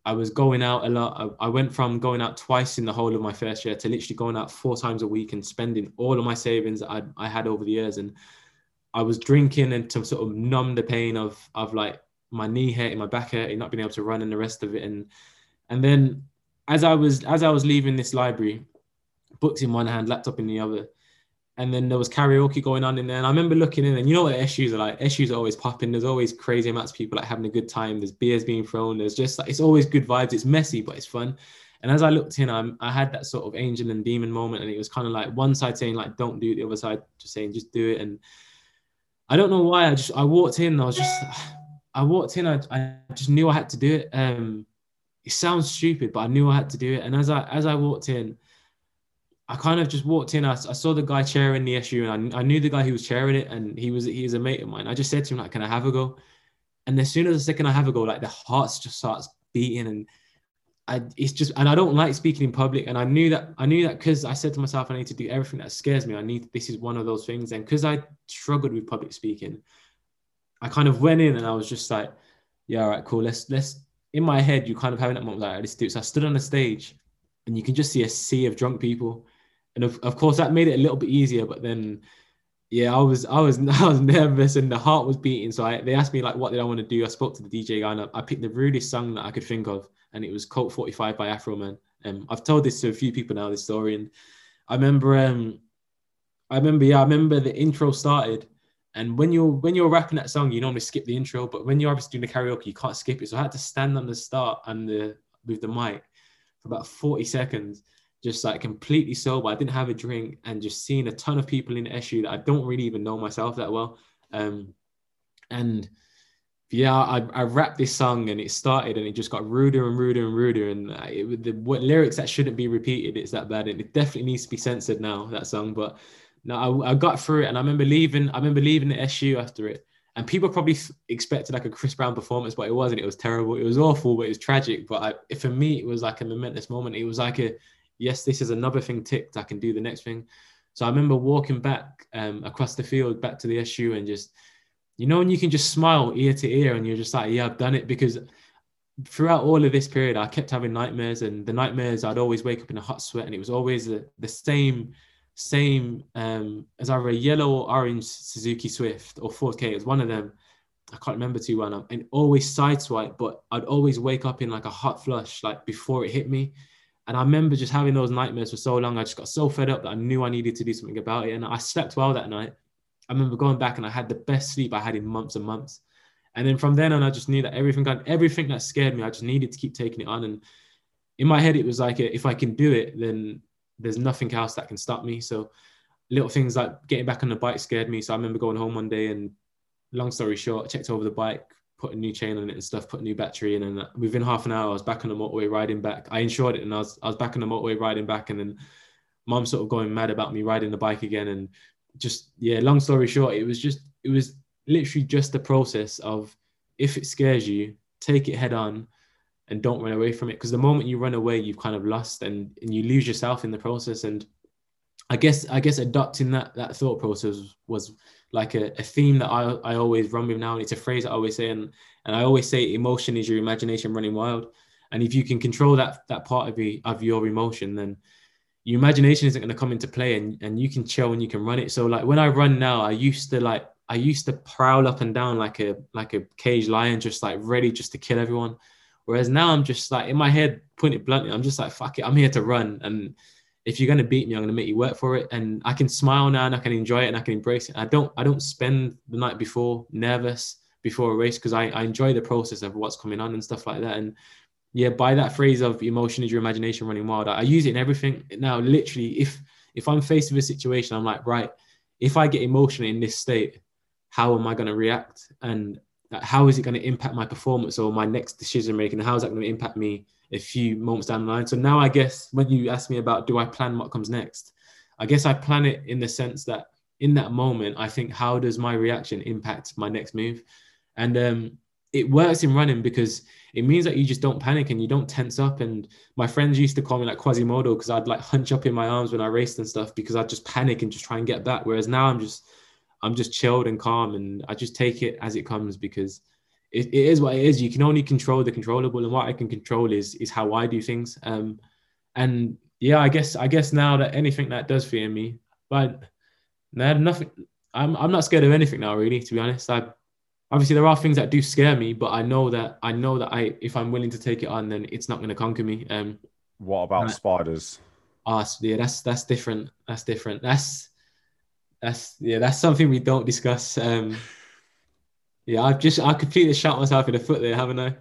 I was going out a lot. I, I went from going out twice in the whole of my first year to literally going out four times a week and spending all of my savings that I, I had over the years. And I was drinking and to sort of numb the pain of, of like my knee hurting, my back hurting, not being able to run and the rest of it. And, and then as I was, as I was leaving this library, books in one hand, laptop in the other, and then there was karaoke going on in there. And I remember looking in, and you know what SUs are like? SUs are always popping. There's always crazy amounts of people like having a good time. There's beers being thrown. There's just like it's always good vibes. It's messy, but it's fun. And as I looked in, I, I had that sort of angel and demon moment, and it was kind of like one side saying like don't do it, the other side just saying just do it. And I don't know why. I just I walked in. I was just I walked in. I, I just knew I had to do it. Um, it sounds stupid, but I knew I had to do it. And as I as I walked in, I kind of just walked in. I, I saw the guy chairing the SU, and I, I knew the guy who was chairing it, and he was he was a mate of mine. I just said to him like, "Can I have a go?" And as soon as the second I have a go, like the heart just starts beating, and I it's just and I don't like speaking in public, and I knew that I knew that because I said to myself, I need to do everything that scares me. I need this is one of those things, and because I struggled with public speaking, I kind of went in and I was just like, "Yeah, all right, cool. Let's let's." In my head, you kind of having that moment like, "Let's do it." So I stood on the stage, and you can just see a sea of drunk people and of, of course that made it a little bit easier. But then, yeah, I was I was I was nervous and the heart was beating. So I, they asked me like, what did I want to do? I spoke to the DJ guy and I, I picked the rudest song that I could think of, and it was Colt 45 by Afroman. Um, I've told this to a few people now this story, and I remember um, I remember yeah, I remember the intro started. And when you're when you're rapping that song, you normally skip the intro, but when you're obviously doing the karaoke, you can't skip it. So I had to stand on the start and the with the mic for about 40 seconds just like completely sober. I didn't have a drink and just seeing a ton of people in the SU that I don't really even know myself that well. Um, and yeah, I, I rapped this song and it started and it just got ruder and ruder and ruder. And it, the what, lyrics that shouldn't be repeated, it's that bad. And it definitely needs to be censored now, that song. But no, I, I got through it and I remember leaving, I remember leaving the SU after it. And people probably expected like a Chris Brown performance, but it wasn't. It was terrible. It was awful, but it was tragic. But I, for me, it was like a momentous moment. It was like a yes, this is another thing ticked. I can do the next thing. So I remember walking back um, across the field back to the SU and just, you know, and you can just smile ear to ear and you're just like, yeah, I've done it because throughout all of this period, I kept having nightmares and the nightmares, I'd always wake up in a hot sweat and it was always the, the same, same um, as either a yellow or orange Suzuki Swift or Ford Ka. It was one of them. I can't remember too well. And always sideswipe, but I'd always wake up in like a hot flush, like before it hit me. And I remember just having those nightmares for so long. I just got so fed up that I knew I needed to do something about it. And I slept well that night. I remember going back and I had the best sleep I had in months and months. And then from then on, I just knew that everything, everything that scared me, I just needed to keep taking it on. And in my head, it was like, if I can do it, then there's nothing else that can stop me. So little things like getting back on the bike scared me. So I remember going home one day and long story short, I checked over the bike, put a new chain on it and stuff, put a new battery in, and uh, within half an hour, I was back on the motorway riding back. I insured it, and I was I was back on the motorway riding back, and then mom sort of going mad about me riding the bike again, and just yeah. Long story short, it was just it was literally just the process of if it scares you, take it head on, and don't run away from it. Because the moment you run away, you've kind of lost, and and you lose yourself in the process. And I guess I guess adopting that that thought process was like a, a theme that I, I always run with now. And it's a phrase I always say. And, and I always say emotion is your imagination running wild. And if you can control that, that part of, the, of your emotion, then your imagination isn't going to come into play and, and you can chill and you can run it. So like when I run now, I used to like, I used to prowl up and down like a, like a caged lion, just like ready just to kill everyone. Whereas now I'm just like in my head, putting it bluntly, I'm just like, fuck it, I'm here to run. And if you're gonna beat me, I'm gonna make you work for it. And I can smile now and I can enjoy it and I can embrace it. I don't I don't spend the night before nervous before a race because I, I enjoy the process of what's coming on and stuff like that. And yeah, by that phrase of emotion is your imagination running wild, I, I use it in everything. Now, literally, if if I'm faced with a situation, I'm like, right, if I get emotional in this state, how am I going to react? And how is it going to impact my performance or my next decision making? How is that going to impact me a few moments down the line? So now I guess when you ask me about do I plan what comes next, I guess I plan it in the sense that in that moment, I think how does my reaction impact my next move? And um, it works in running because it means that you just don't panic and you don't tense up. And my friends used to call me like Quasimodo because I'd like hunch up in my arms when I raced and stuff because I'd just panic and just try and get back. Whereas now I'm just I'm just chilled and calm and I just take it as it comes because it, it is what it is. You can only control the controllable, and what I can control is is how I do things. Um, and yeah, I guess I guess now that anything that does fear me, but no, nothing. I'm I'm not scared of anything now, really. To be honest, I obviously there are things that do scare me, but I know that I know that I if I'm willing to take it on, then it's not going to conquer me. Um, what about spiders? Ah, oh, yeah, that's that's different. That's different. That's that's yeah, that's something we don't discuss. Um, yeah, I've just I completely shot myself in the foot there, haven't I?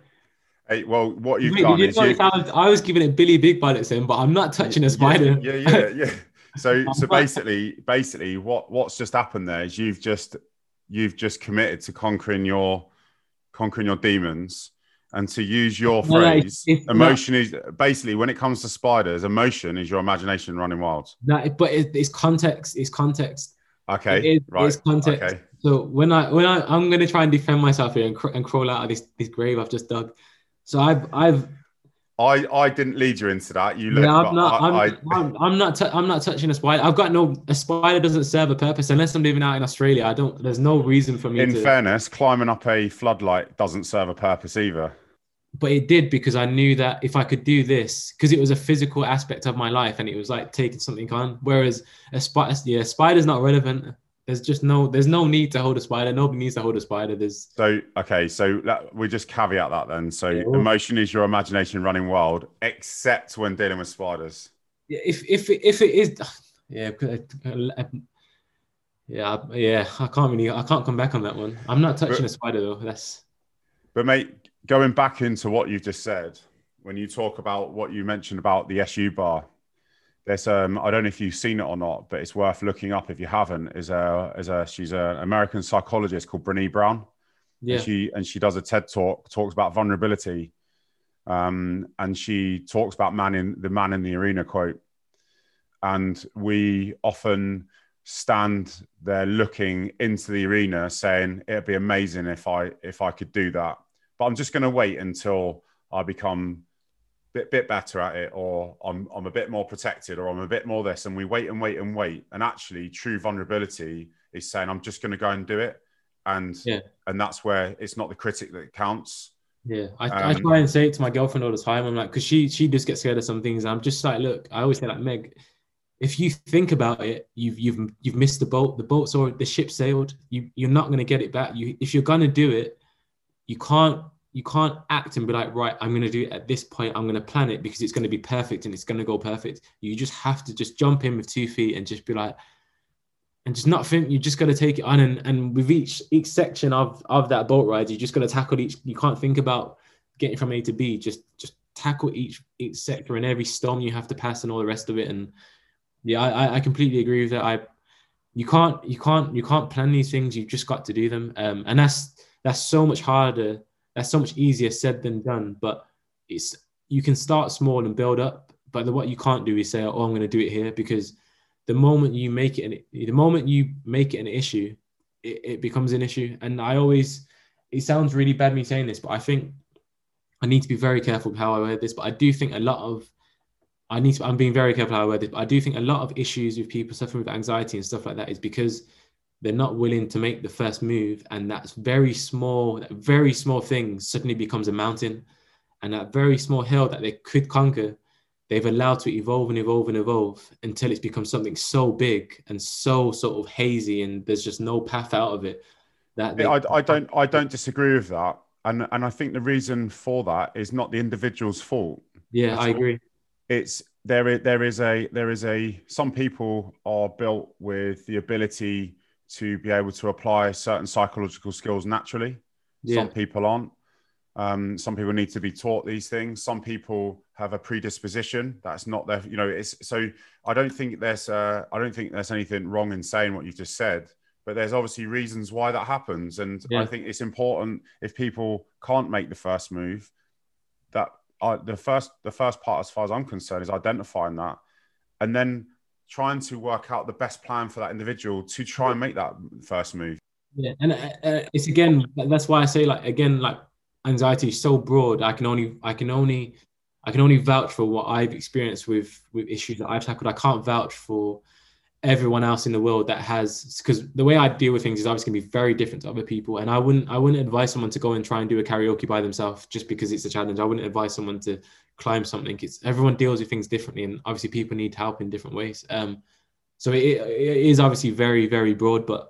Hey, well, what you've Wait, done you is you... I was giving it Billy Big Bullets in, but I'm not touching a spider. Yeah, yeah, yeah. yeah. So, so basically, basically, what what's just happened there is you've just you've just committed to conquering your conquering your demons and to use your phrase no, emotion is basically when it comes to spiders emotion is your imagination running wild no, but it's context it's context okay it is, right it's context okay. so when i when i i'm going to try and defend myself here and, cr- and crawl out of this this grave i've just dug so i've i've I, I didn't lead you into that. You look. Yeah, I'm not. I, am I, I'm, I'm, not. T- I'm not touching a spider. I've got no. A spider doesn't serve a purpose unless I'm living out in Australia. I don't. There's no reason for me. In to, fairness, climbing up a floodlight doesn't serve a purpose either. But it did because I knew that if I could do this, because it was a physical aspect of my life, and it was like taking something on. Whereas a spider, yeah, spider's not relevant. There's just no there's no need to hold a spider. Nobody needs to hold a spider. There's so okay so that, we just caveat that then. So yeah. emotion is your imagination running wild except when dealing with spiders. Yeah if if if it is yeah uh, yeah yeah i can't really i can't come back on that one. I'm not touching but, a spider though. That's but mate going back into what you've just said when you talk about what you mentioned about the su bar there's um I don't know if you've seen it or not, but it's worth looking up if you haven't. Is a is a she's an American psychologist called Brene Brown. Yeah. And she and she does a TED talk, talks about vulnerability. Um, and she talks about man in the man in the arena quote. And we often stand there looking into the arena saying it'd be amazing if I if I could do that. But I'm just gonna wait until I become a bit bit better at it or I'm I'm a bit more protected or I'm a bit more this and we wait and wait and wait. And actually true vulnerability is saying I'm just going to go and do it. And yeah. and that's where it's not the critic that counts. Yeah. I, um, I try and say it to my girlfriend all the time. I'm like because she she just gets scared of some things. I'm just like look I always say like Meg if you think about it you've you've you've missed the boat. The boat's or the ship sailed. You you're not going to get it back. You if you're going to do it you can't you can't act and be like, right, I'm going to do it at this point. I'm going to plan it because it's going to be perfect and it's going to go perfect. You just have to just jump in with two feet and just be like, and just not think you just got to take it on. And, and with each each section of of that boat ride, you just got to tackle each. You can't think about getting from A to B. Just just tackle each each sector and every storm you have to pass and all the rest of it. And yeah, I I completely agree with that. I you can't you can't you can't plan these things. You've just got to do them. Um, and that's that's so much harder that's so much easier said than done. But it's you can start small and build up. But the, what you can't do is say, "Oh, I'm going to do it here," because the moment you make it, an, the moment you make it an issue, it, it becomes an issue. And I always, it sounds really bad me saying this, but I think I need to be very careful how I wear this. But I do think a lot of I need to, I'm being very careful how I wear this, but I do think a lot of issues with people suffering with anxiety and stuff like that is because they're not willing to make the first move and that's very small that very small thing suddenly becomes a mountain and that very small hill that they could conquer they've allowed to evolve and evolve and evolve until it's become something so big and so sort of hazy and there's just no path out of it that they- I, I don't i don't disagree with that and and I think the reason for that is not the individual's fault. Yeah, I agree. It's there is there is a there is a some people are built with the ability to be able to apply certain psychological skills naturally. Yeah. Some people aren't. Um, some people need to be taught these things. Some people have a predisposition that's not their, you know, it's so I don't think there's uh, I don't think there's anything wrong in saying what you just said but there's obviously reasons why that happens and yeah. i think it's important if people can't make the first move that uh, the first the first part as far as i'm concerned is identifying that and then trying to work out the best plan for that individual to try and make that first move. Yeah and uh, uh it's again that's why i say like again like anxiety is so broad. I can only i can only i can only vouch for what i've experienced with with issues that i've tackled. I can't vouch for everyone else in the world that has because the way I deal with things is obviously going to be very different to other people and I wouldn't I wouldn't advise someone to go and try and do a karaoke by themselves just because it's a challenge. I wouldn't advise someone to climb something it's everyone deals with things differently and obviously people need help in different ways um so it, it is obviously very very broad but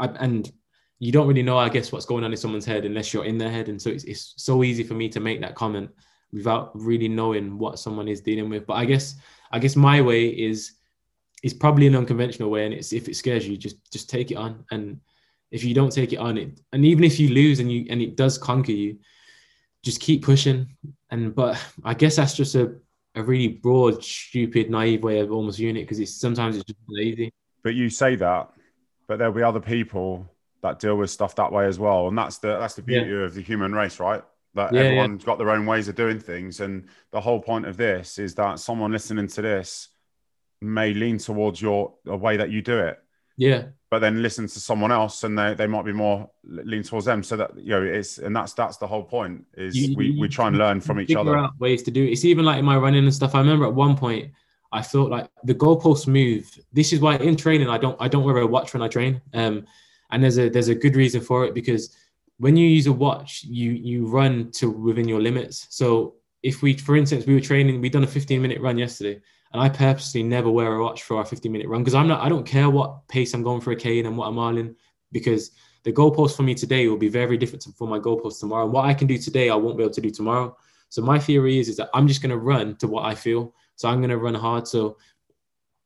I, and you don't really know I guess what's going on in someone's head unless you're in their head and so it's, it's so easy for me to make that comment without really knowing what someone is dealing with but I guess I guess my way is is probably an unconventional way, and it's if it scares you, just just take it on. And if you don't take it on, it and even if you lose and you and it does conquer you, just keep pushing. And but I guess that's just a a really broad, stupid, naive way of almost viewing it because it's sometimes it's just lazy. But you say that, but there'll be other people that deal with stuff that way as well, and that's the that's the beauty yeah. of the human race, right? That yeah, everyone's yeah. got their own ways of doing things, and the whole point of this is that someone listening to this may lean towards your a way that you do it. Yeah. But then listen to someone else and they, they might be more lean towards them. So that you know it's and that's that's the whole point is you, we, we try and learn from each other. Out ways to do it. It's even like in my running and stuff. I remember at one point I felt like the goalpost move. This is why in training I don't I don't wear a watch when I train. Um and there's a there's a good reason for it because when you use a watch, you you run to within your limits. So if we, for instance, we were training, we done a 15 minute run yesterday, and I purposely never wear a watch for a 50 minute run because I'm not, I don't care what pace I'm going for a K and what I'm marling because the goalpost for me today will be very different to, for my goalpost tomorrow. And what I can do today, I won't be able to do tomorrow. So my theory is, is that I'm just going to run to what I feel. So I'm going to run hard. So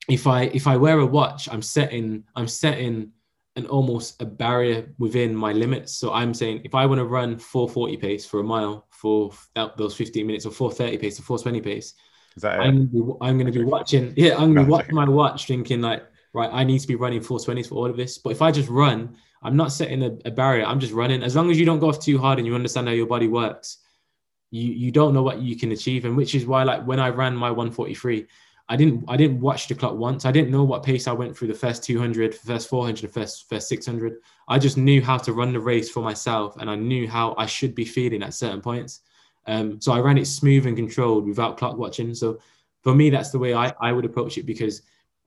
if I, if I wear a watch, I'm setting, I'm setting an almost a barrier within my limits. So I'm saying if I want to run 440 pace for a mile for those 15 minutes or 430 pace or 420 pace, is that I'm, I'm going to be watching. Yeah, I'm going to watch my watch, thinking like, right, I need to be running 420s for all of this. But if I just run, I'm not setting a, a, barrier. I'm just running. As long as you don't go off too hard and you understand how your body works, you you don't know what you can achieve. And which is why, like when I ran my 143, I didn't I didn't watch the clock once. I didn't know what pace I went through the first 200, first 400, first first 600. I just knew how to run the race for myself, and I knew how I should be feeling at certain points. Um, so I ran it smooth and controlled without clock watching. So for me, that's the way I, I would approach it because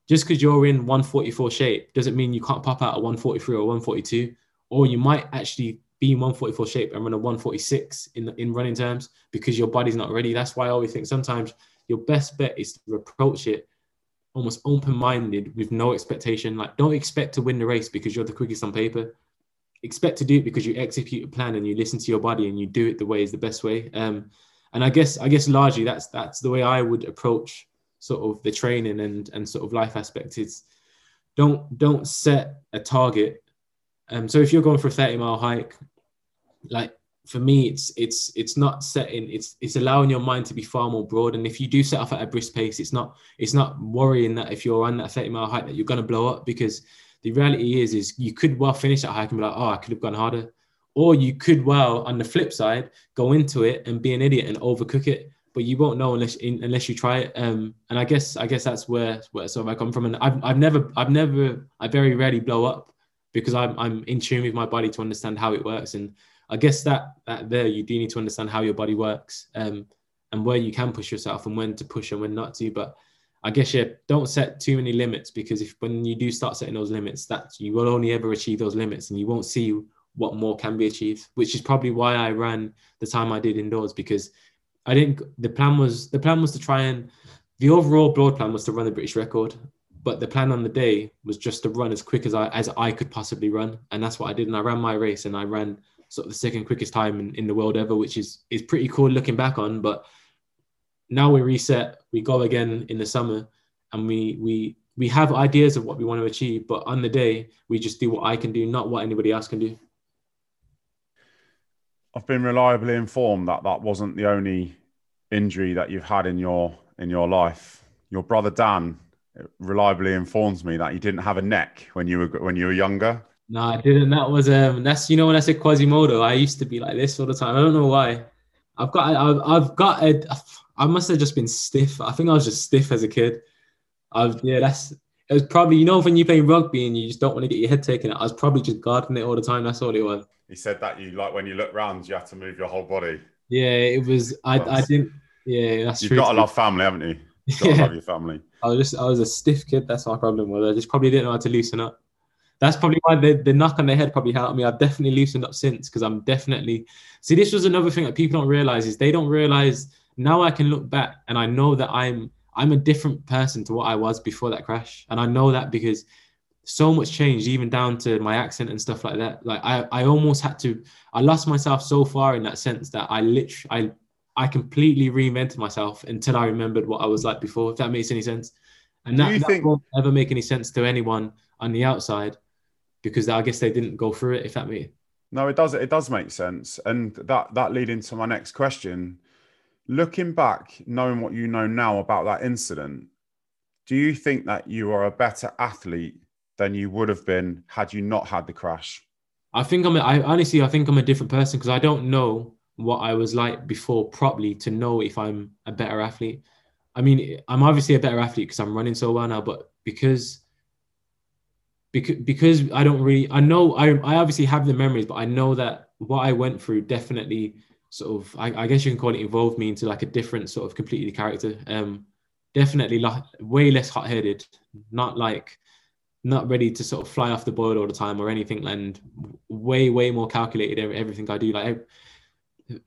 just because you're in 144 shape doesn't mean you can't pop out a 143 or 142, or you might actually be in 144 shape and run a 146 in in running terms because your body's not ready. That's why I always think sometimes your best bet is to approach it almost open-minded with no expectation. Like don't expect to win the race because you're the quickest on paper expect to do it because you execute a plan and you listen to your body and you do it the way is the best way. Um, and I guess I guess largely that's that's the way I would approach sort of the training and and sort of life aspect. It's don't don't set a target. Um, so if you're going for a 30 mile hike, like for me, it's it's it's not setting. It's it's allowing your mind to be far more broad. And if you do set off at a brisk pace, it's not it's not worrying that if you're on that 30 mile hike that you're going to blow up because the reality is is you could well finish that hike and be like, oh, I could have gone harder. Or you could well, on the flip side, go into it and be an idiot and overcook it. But you won't know unless unless you try it. Um, and I guess I guess that's where where sort of I come from. And I've I've never I've never I very rarely blow up because I'm I'm in tune with my body to understand how it works. And I guess that that there you do need to understand how your body works. Um, and where you can push yourself and when to push and when not to. But I guess you don't set too many limits because if when you do start setting those limits, that you will only ever achieve those limits and you won't see what more can be achieved. Which is probably why I ran the time I did indoors because I didn't. The plan was the plan was to try and the overall broad plan was to run the British record, but the plan on the day was just to run as quick as I as I could possibly run, and that's what I did. And I ran my race and I ran sort of the second quickest time in, in the world ever, which is is pretty cool looking back on. But now we reset, we go again in the summer, and we we we have ideas of what we want to achieve, but on the day we just do what I can do, not what anybody else can do. I've been reliably informed that that wasn't the only injury that you've had in your in your life. Your brother Dan reliably informs me that you didn't have a neck when you were when you were younger. No, I didn't. That was um. That's you know when I said Quasimodo, I used to be like this all the time. I don't know why. I've got I've, I've got a. I must have just been stiff. I think I was just stiff as a kid. I've yeah. That's it was probably you know when you play rugby and you just don't want to get your head taken. I was probably just guarding it all the time. That's all it was. He said that you like when you look round, you have to move your whole body. Yeah, it was. I, I didn't. Yeah, that's You've true. got to love family, haven't you? You've got to Yeah. love your family. I was just I was a stiff kid. That's my problem was I just probably didn't know how to loosen up. That's probably why the, the knock on the head probably helped me. I've definitely loosened up since because I'm definitely see this was another thing that people don't realize is they don't realize now I can look back and I know that I'm I'm a different person to what I was before that crash. And I know that because so much changed, even down to my accent and stuff like that. Like I, I almost had to I lost myself so far in that sense that I literally I I completely reinvented myself until I remembered what I was like before, if that makes any sense. And that, you that think- won't ever make any sense to anyone on the outside because I guess they didn't go through it, if that makes No, it does. It does make sense, and that that lead into my next question. Looking back, knowing what you know now about that incident, do you think that you are a better athlete than you would have been had you not had the crash? I think I'm. A, I honestly, I think I'm a different person because I don't know what I was like before properly to know if I'm a better athlete. I mean, I'm obviously a better athlete because I'm running so well now, but because because because I don't really. I know I I obviously have the memories, but I know that what I went through definitely sort of. I, I guess you can call it evolved me into like a different sort of completely character. Um, definitely like way less hot headed, not like not ready to sort of fly off the board all the time or anything and way way more calculated everything i do like I,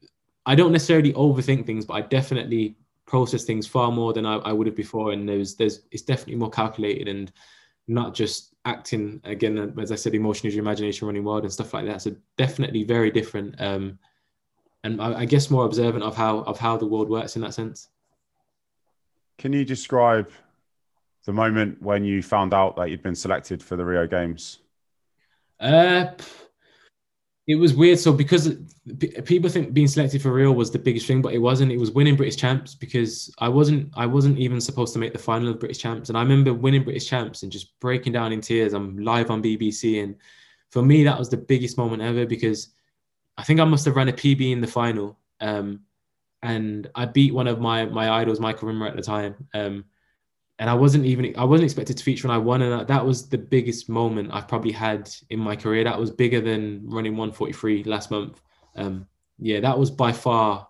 I don't necessarily overthink things but i definitely process things far more than I, I would have before and there's there's it's definitely more calculated and not just acting again as i said emotion is your imagination running wild and stuff like that so definitely very different um and I, I guess more observant of how of how the world works in that sense Can you describe the moment when you found out that you'd been selected for the Rio Games? Uh, it was weird. So because people think being selected for Rio was the biggest thing, but it wasn't. It was winning British champs because I wasn't. I wasn't even supposed to make the final of British champs, and I remember winning British champs and just breaking down in tears. I'm live on BBC, and for me that was the biggest moment ever because I think I must have ran a PB in the final, um, and I beat one of my my idols, Michael Rimmer, at the time. Um, and I wasn't even I wasn't expected to feature and I won and that, was the biggest moment I've probably had in my career. That was bigger than running 143 last month. Um, yeah, that was by far.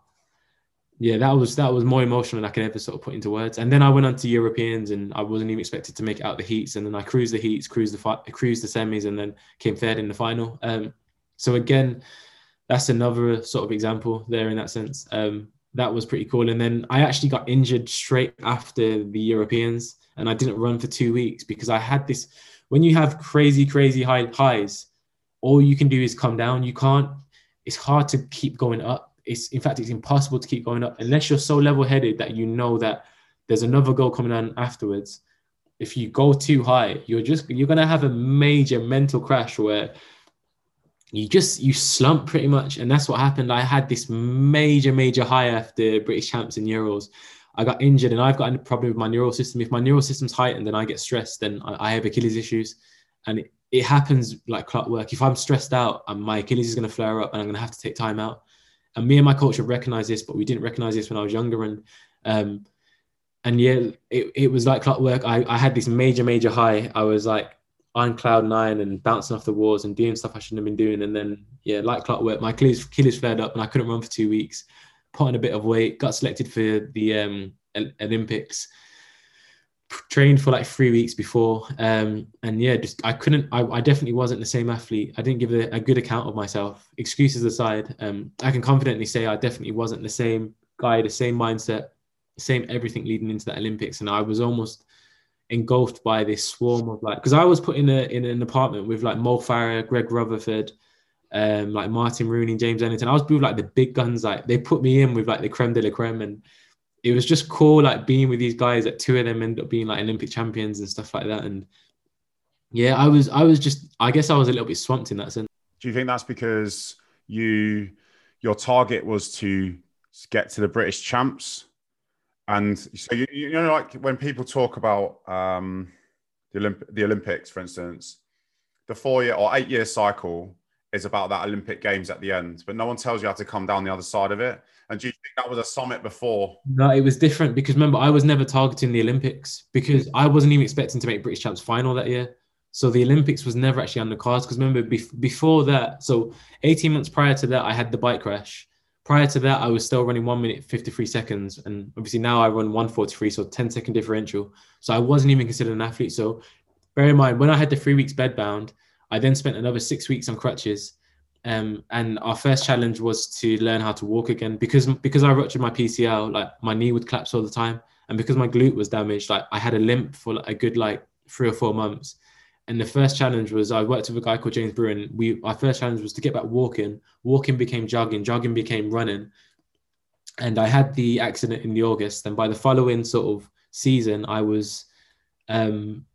Yeah, that was that was more emotional than I can ever sort of put into words. And then I went on to Europeans and I wasn't even expected to make out the heats. And then I cruised the heats, cruised the fi- cruised the semis, and then came third in the final. Um, so again, that's another sort of example there in that sense. Um, that was pretty cool. And then I actually got injured straight after the Europeans, and I didn't run for two weeks because I had this. When you have crazy, crazy high highs, all you can do is come down. You can't. It's hard to keep going up. It's in fact, it's impossible to keep going up unless you're so level-headed that you know that there's another goal coming on afterwards. If you go too high, you're just you're gonna have a major mental crash where you just you slump pretty much. And that's what happened. I had this major major high after british champs and euros i got injured and i've got a problem with my neural system. If my neural system's heightened then i get stressed then i, have achilles issues. And it, it happens like clockwork. If i'm stressed out um, my achilles is going to flare up and i'm going to have to take time out. And me and my coach have recognized this but we didn't recognize this when i was younger. And um and yeah it, it was like clockwork. I, I had this major major high. I was like on cloud nine and bouncing off the walls and doing stuff I shouldn't have been doing. And then, yeah, like clockwork, my Achilles, Achilles flared up and I couldn't run for two weeks. Put on a bit of weight, got selected for the um, Olympics, trained for like three weeks before. Um, and yeah, just I couldn't, I, I definitely wasn't the same athlete. I didn't give a, a good account of myself. Excuses aside, um, I can confidently say I definitely wasn't the same guy, the same mindset, same everything leading into the Olympics. And I was almost engulfed by this swarm of like because I was put in a in an apartment with like Mo Farah, Greg Rutherford, um, like Martin Rooney, James Ellington. I was with like the big guns. Like they put me in with like the creme de la creme, and it was just cool. Like being with these guys. That two of them ended up being like Olympic champions and stuff like that. And yeah, I was, I was just, I guess I was a little bit swamped in that sense. Do you think that's because you, your target was to get to the British champs? And so you, you know, like when people talk about um, the Olymp- the Olympics, for instance, the four year or eight year cycle is about that Olympic Games at the end, but no one tells you how to come down the other side of it. And do you think that was a summit before? No, it was different because remember, I was never targeting the Olympics because I wasn't even expecting to make British champs final that year. So the Olympics was never actually on the cards because remember before that, so 18 months prior to that, I had the bike crash. Prior to that, I was still running one minute 53 seconds, and obviously now I run 143, so 10 second differential. So I wasn't even considered an athlete. So bear in mind, when I had the three weeks bedbound, I then spent another six weeks on crutches. Um, and our first challenge was to learn how to walk again because because I ruptured my PCL, like my knee would collapse all the time, and because my glute was damaged, like I had a limp for like a good like three or four months. And the first challenge was I worked with a guy called James Bruin. We our first challenge was to get back walking. Walking became jogging. Jogging became running. And I had the accident in the August. And by the following sort of season, I was um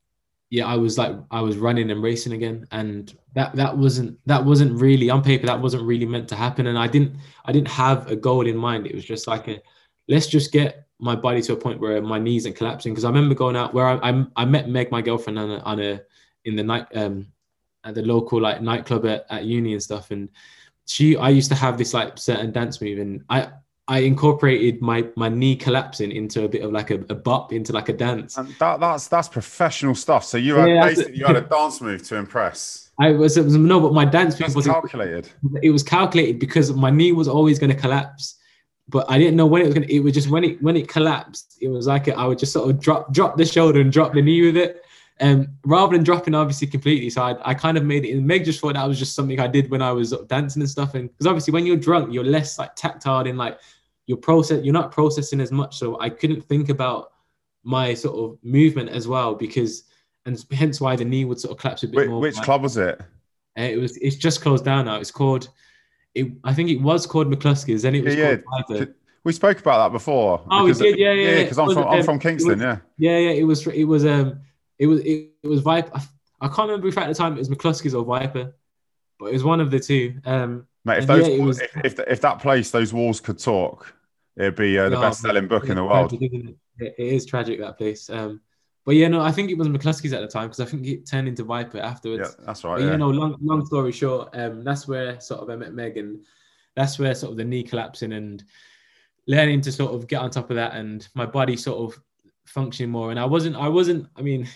yeah, I was like I was running and racing again, and that that wasn't that wasn't really on paper that wasn't really meant to happen, and I didn't I didn't have a goal in mind. It was just like a let's just get my body to a point where my knees are collapsing. Because I remember going out where I, I, I met Meg, my girlfriend, on a, on a in the night um at the local like nightclub at, at uni and stuff, and she I used to have this like certain dance move, and I I incorporated my my knee collapsing into a bit of like a, a bop into like a dance. And that that's that's professional stuff. So you had yeah, basically you had a dance move to impress. I was, it was no, but my dance move was calculated. It was calculated because my knee was always going to collapse, but I didn't know when it was going to. It was just when it when it collapsed, it was like I would just sort of drop drop the shoulder and drop the knee with it. Um, rather than dropping obviously completely. So I, I kind of made it. And Meg just thought that was just something I did when I was dancing and stuff. And because obviously when you're drunk, you're less like tactile in like you're process you're not processing as much so i couldn't think about my sort of movement as well because and hence why the knee would sort of collapse a bit more which club was it uh, it was it's just closed down now it's called it i think it was called mccluskey's then it was yeah, yeah. we spoke about that before oh we did yeah yeah because yeah, i'm from i'm from kingston was, yeah yeah yeah it was it was um it was it, it was viper I, I, can't remember if at the time it was mccluskey's or viper but it was one of the two um Mate, if those yeah, was, if, if, if that place those walls could talk it'd be uh, the no, best selling book in the world. Tragic, it? it is tragic that place. Um, but yeah, no, I think it was McCluskey's at the time because I think it turned into Viper afterwards. Yeah, that's right. But, yeah. You know, long long story short, um, that's where sort of I met Megan. That's where sort of the knee collapsing and learning to sort of get on top of that and my body sort of functioning more. And I wasn't, I wasn't, I mean,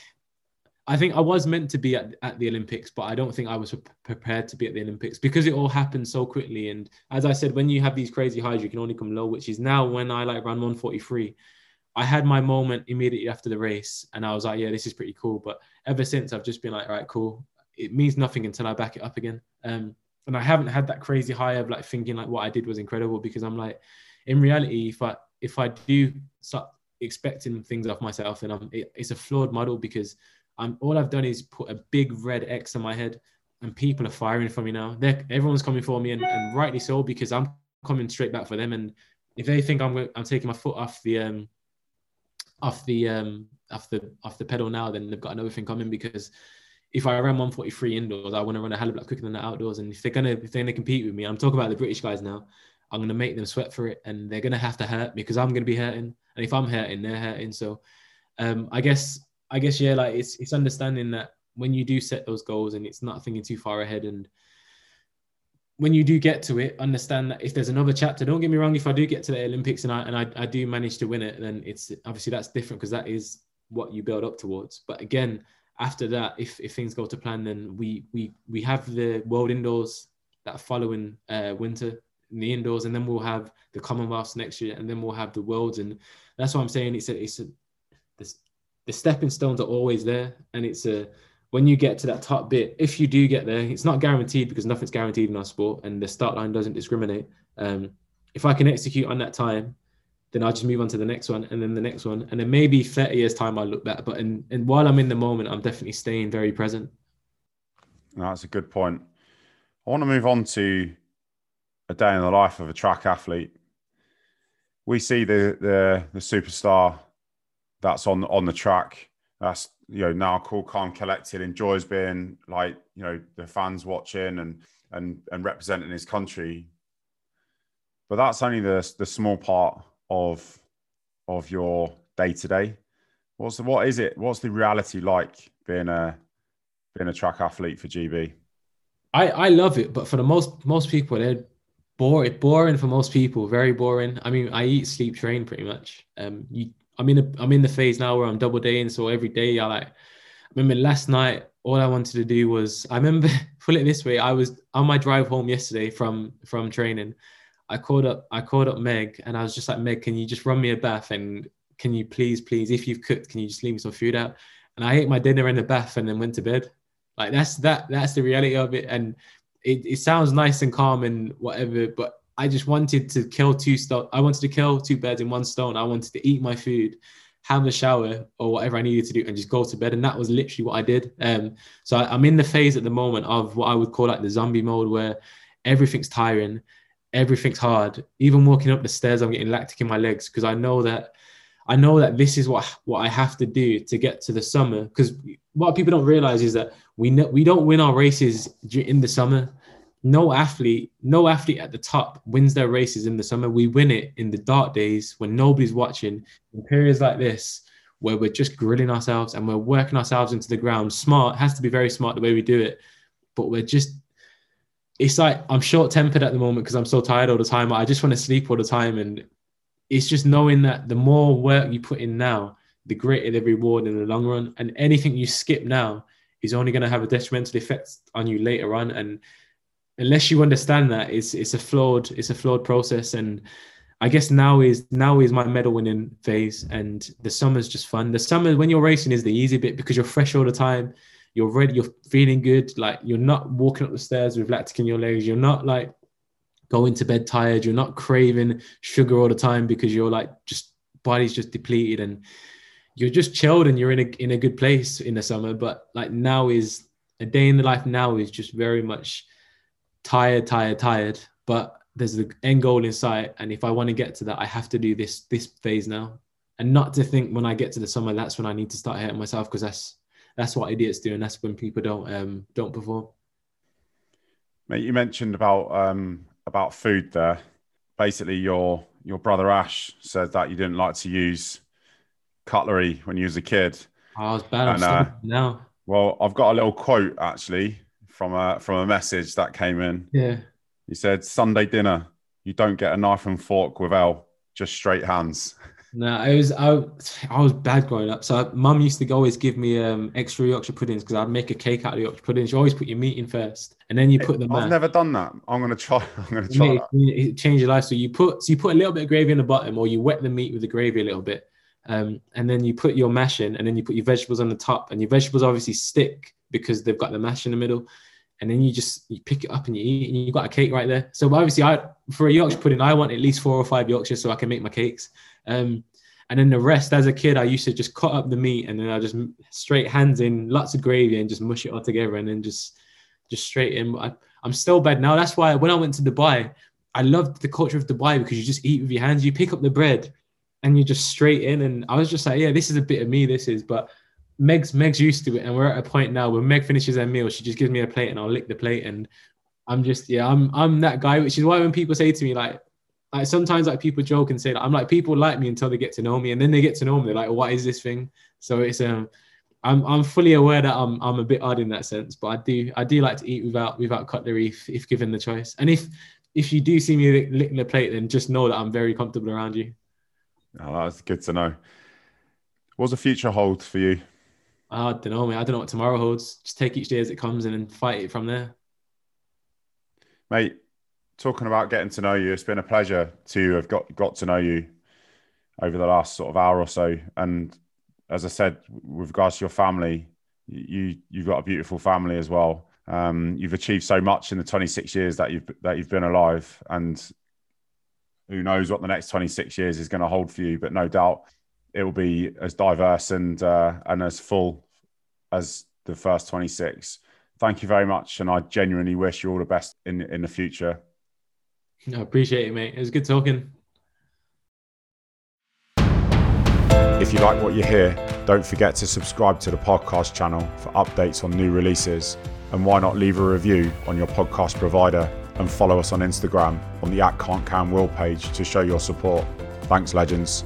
I think I was meant to be at, at the Olympics, but I don't think I was prepared to be at the Olympics because it all happened so quickly. And as I said, when you have these crazy highs, you can only come low, which is now when I like ran 143. I had my moment immediately after the race, and I was like, yeah, this is pretty cool. But ever since, I've just been like, all right, cool. It means nothing until I back it up again. Um, and I haven't had that crazy high of like thinking like what I did was incredible because I'm like, in reality, if I if I do start expecting things of myself, then I'm it, it's a flawed model because I'm all I've done is put a big red X on my head, and people are firing for me now. They're, everyone's coming for me, and, and rightly so because I'm coming straight back for them. And if they think I'm I'm taking my foot off the um off the um off the off the pedal now, then they've got another thing coming because if I run 143 indoors, I want to run a hell of a lot quicker than the outdoors. And if they're gonna if they're gonna compete with me, I'm talking about the British guys now. I'm gonna make them sweat for it, and they're gonna have to hurt because I'm gonna be hurting. And if I'm hurting, they're hurting. So um, I guess I guess yeah, like it's it's understanding that when you do set those goals and it's not thinking too far ahead and when you do get to it, understand that if there's another chapter, don't get me wrong, if I do get to the Olympics and I and I, I do manage to win it, then it's obviously that's different because that is what you build up towards. But again, after that, if, if things go to plan, then we we we have the world indoors that following uh, winter in the indoors, and then we'll have the Commonwealths next year, and then we'll have the worlds, and that's what I'm saying. It's a it's a the stepping stones are always there, and it's a when you get to that top bit, if you do get there, it's not guaranteed because nothing's guaranteed in our sport, and the start line doesn't discriminate. Um, if I can execute on that time, then I'll just move on to the next one, and then the next one, and then maybe 30 years time I'll look back. But and and while I'm in the moment, I'm definitely staying very present. That's a good point. I want to move on to a day in the life of a track athlete. We see the the, the superstar that's on on the track. That's you know now cool, calm, collected, enjoys being like you know the fans watching and and and representing his country. But that's only the the small part of of your day to day. What's the, what is it? What's the reality like being a being a track athlete for GB? I I love it, but for the most most people, they're boring. Boring for most people, very boring. I mean, I eat, sleep, train pretty much. Um, you, I'm in a, I'm in the phase now where I'm double daying, so every day I like. I remember last night, all I wanted to do was I remember put it this way. I was on my drive home yesterday from from training. I called up I called up Meg and I was just like, Meg, can you just run me a bath and can you please, please, if you've cooked, can you just leave me some food out? And I ate my dinner in the bath and then went to bed. Like that's that that's the reality of it. And it, it sounds nice and calm and whatever, but I just wanted to kill two stone. I wanted to kill two birds in one stone. I wanted to eat my food, have a shower or whatever I needed to do, and just go to bed. And that was literally what I did. Um, so I, I'm in the phase at the moment of what I would call like the zombie mode, where everything's tiring, everything's hard. Even walking up the stairs, I'm getting lactic in my legs because I know that I know that this is what what I have to do to get to the summer. Because what people don't realize is that we know, we don't win our races in the summer. No athlete, no athlete at the top wins their races in the summer. We win it in the dark days when nobody's watching. In periods like this, where we're just grilling ourselves and we're working ourselves into the ground. Smart has to be very smart the way we do it, but we're just. It's like I'm short tempered at the moment because I'm so tired all the time. I just want to sleep all the time, and it's just knowing that the more work you put in now, the greater the reward in the long run. And anything you skip now is only going to have a detrimental effect on you later on. And unless you understand that, it's it's a flawed it's a flawed process. And I guess now is now is my medal winning phase, and the summer's just fun. The summer when you're racing is the easy bit because you're fresh all the time. You're ready. You're feeling good. Like you're not walking up the stairs with lactic in your legs. You're not like going to bed tired. You're not craving sugar all the time because you're like just body's just depleted and you're just chilled and you're in a in a good place in the summer. But like now is a day in the life now is just very much tired, tired, tired. But there's the end goal in sight, and if I want to get to that, I have to do this this phase now, and not to think when I get to the summer that's when I need to start hurting myself because that's that's what idiots do, and that's when people don't um don't perform. Mate, you mentioned about um about food there. Basically, your your brother Ash said that you didn't like to use cutlery when you was a kid. I was bad. And, uh, now. Well, I've got a little quote actually from a from a message that came in. Yeah. He said, "Sunday dinner, you don't get a knife and fork with L, just straight hands." No, I was I, I was bad growing up. So mum used to always give me um, extra Yorkshire puddings because I'd make a cake out of the Yorkshire puddings. You always put your meat in first, and then you put the. I've never done that. I'm gonna try. I'm gonna try. It, change your life. So you put so you put a little bit of gravy in the bottom, or you wet the meat with the gravy a little bit, um, and then you put your mash in, and then you put your vegetables on the top, and your vegetables obviously stick because they've got the mash in the middle. And then you just you pick it up and you eat, and you've got a cake right there. So obviously, I for a Yorkshire pudding, I want at least four or five Yorkshire so I can make my cakes. Um, and then the rest, as a kid, I used to just cut up the meat and then I just straight hands in lots of gravy and just mush it all together and then just just straight in. I, I'm still bad now. That's why when I went to Dubai, I loved the culture of Dubai because you just eat with your hands. You pick up the bread and you just straight in. And I was just like, yeah, this is a bit of me. This is, but Meg's Meg's used to it, and we're at a point now where Meg finishes her meal, she just gives me a plate and I'll lick the plate, and I'm just yeah, I'm I'm that guy. Which is why when people say to me like, like sometimes like people joke and say that I'm like people like me until they get to know me, and then they get to know me, they're like, what is this thing? So it's um, I'm I'm fully aware that I'm I'm a bit odd in that sense, but I do I do like to eat without without cutlery if, if given the choice, and if if you do see me licking the plate, then just know that I'm very comfortable around you. Oh, that's good to know. What's the future hold for you? I don't know, man. I don't know what tomorrow holds. Just take each day as it comes and then fight it from there. Mate, talking about getting to know you, it's been a pleasure to have got got to know you over the last sort of hour or so. And as I said, with regards to your family, you you've got a beautiful family as well. Um, you've achieved so much in the 26 years that you've that you've been alive, and who knows what the next 26 years is going to hold for you. But no doubt, it will be as diverse and uh, and as full as the first 26 thank you very much, and I genuinely wish you all the best in in the future. I appreciate it, mate. It was good talking. If you like what you hear, don't forget to subscribe to the podcast channel for updates on new releases. And why not leave a review on your podcast provider and follow us on Instagram on the at Can't Can Will page to show your support. Thanks, legends.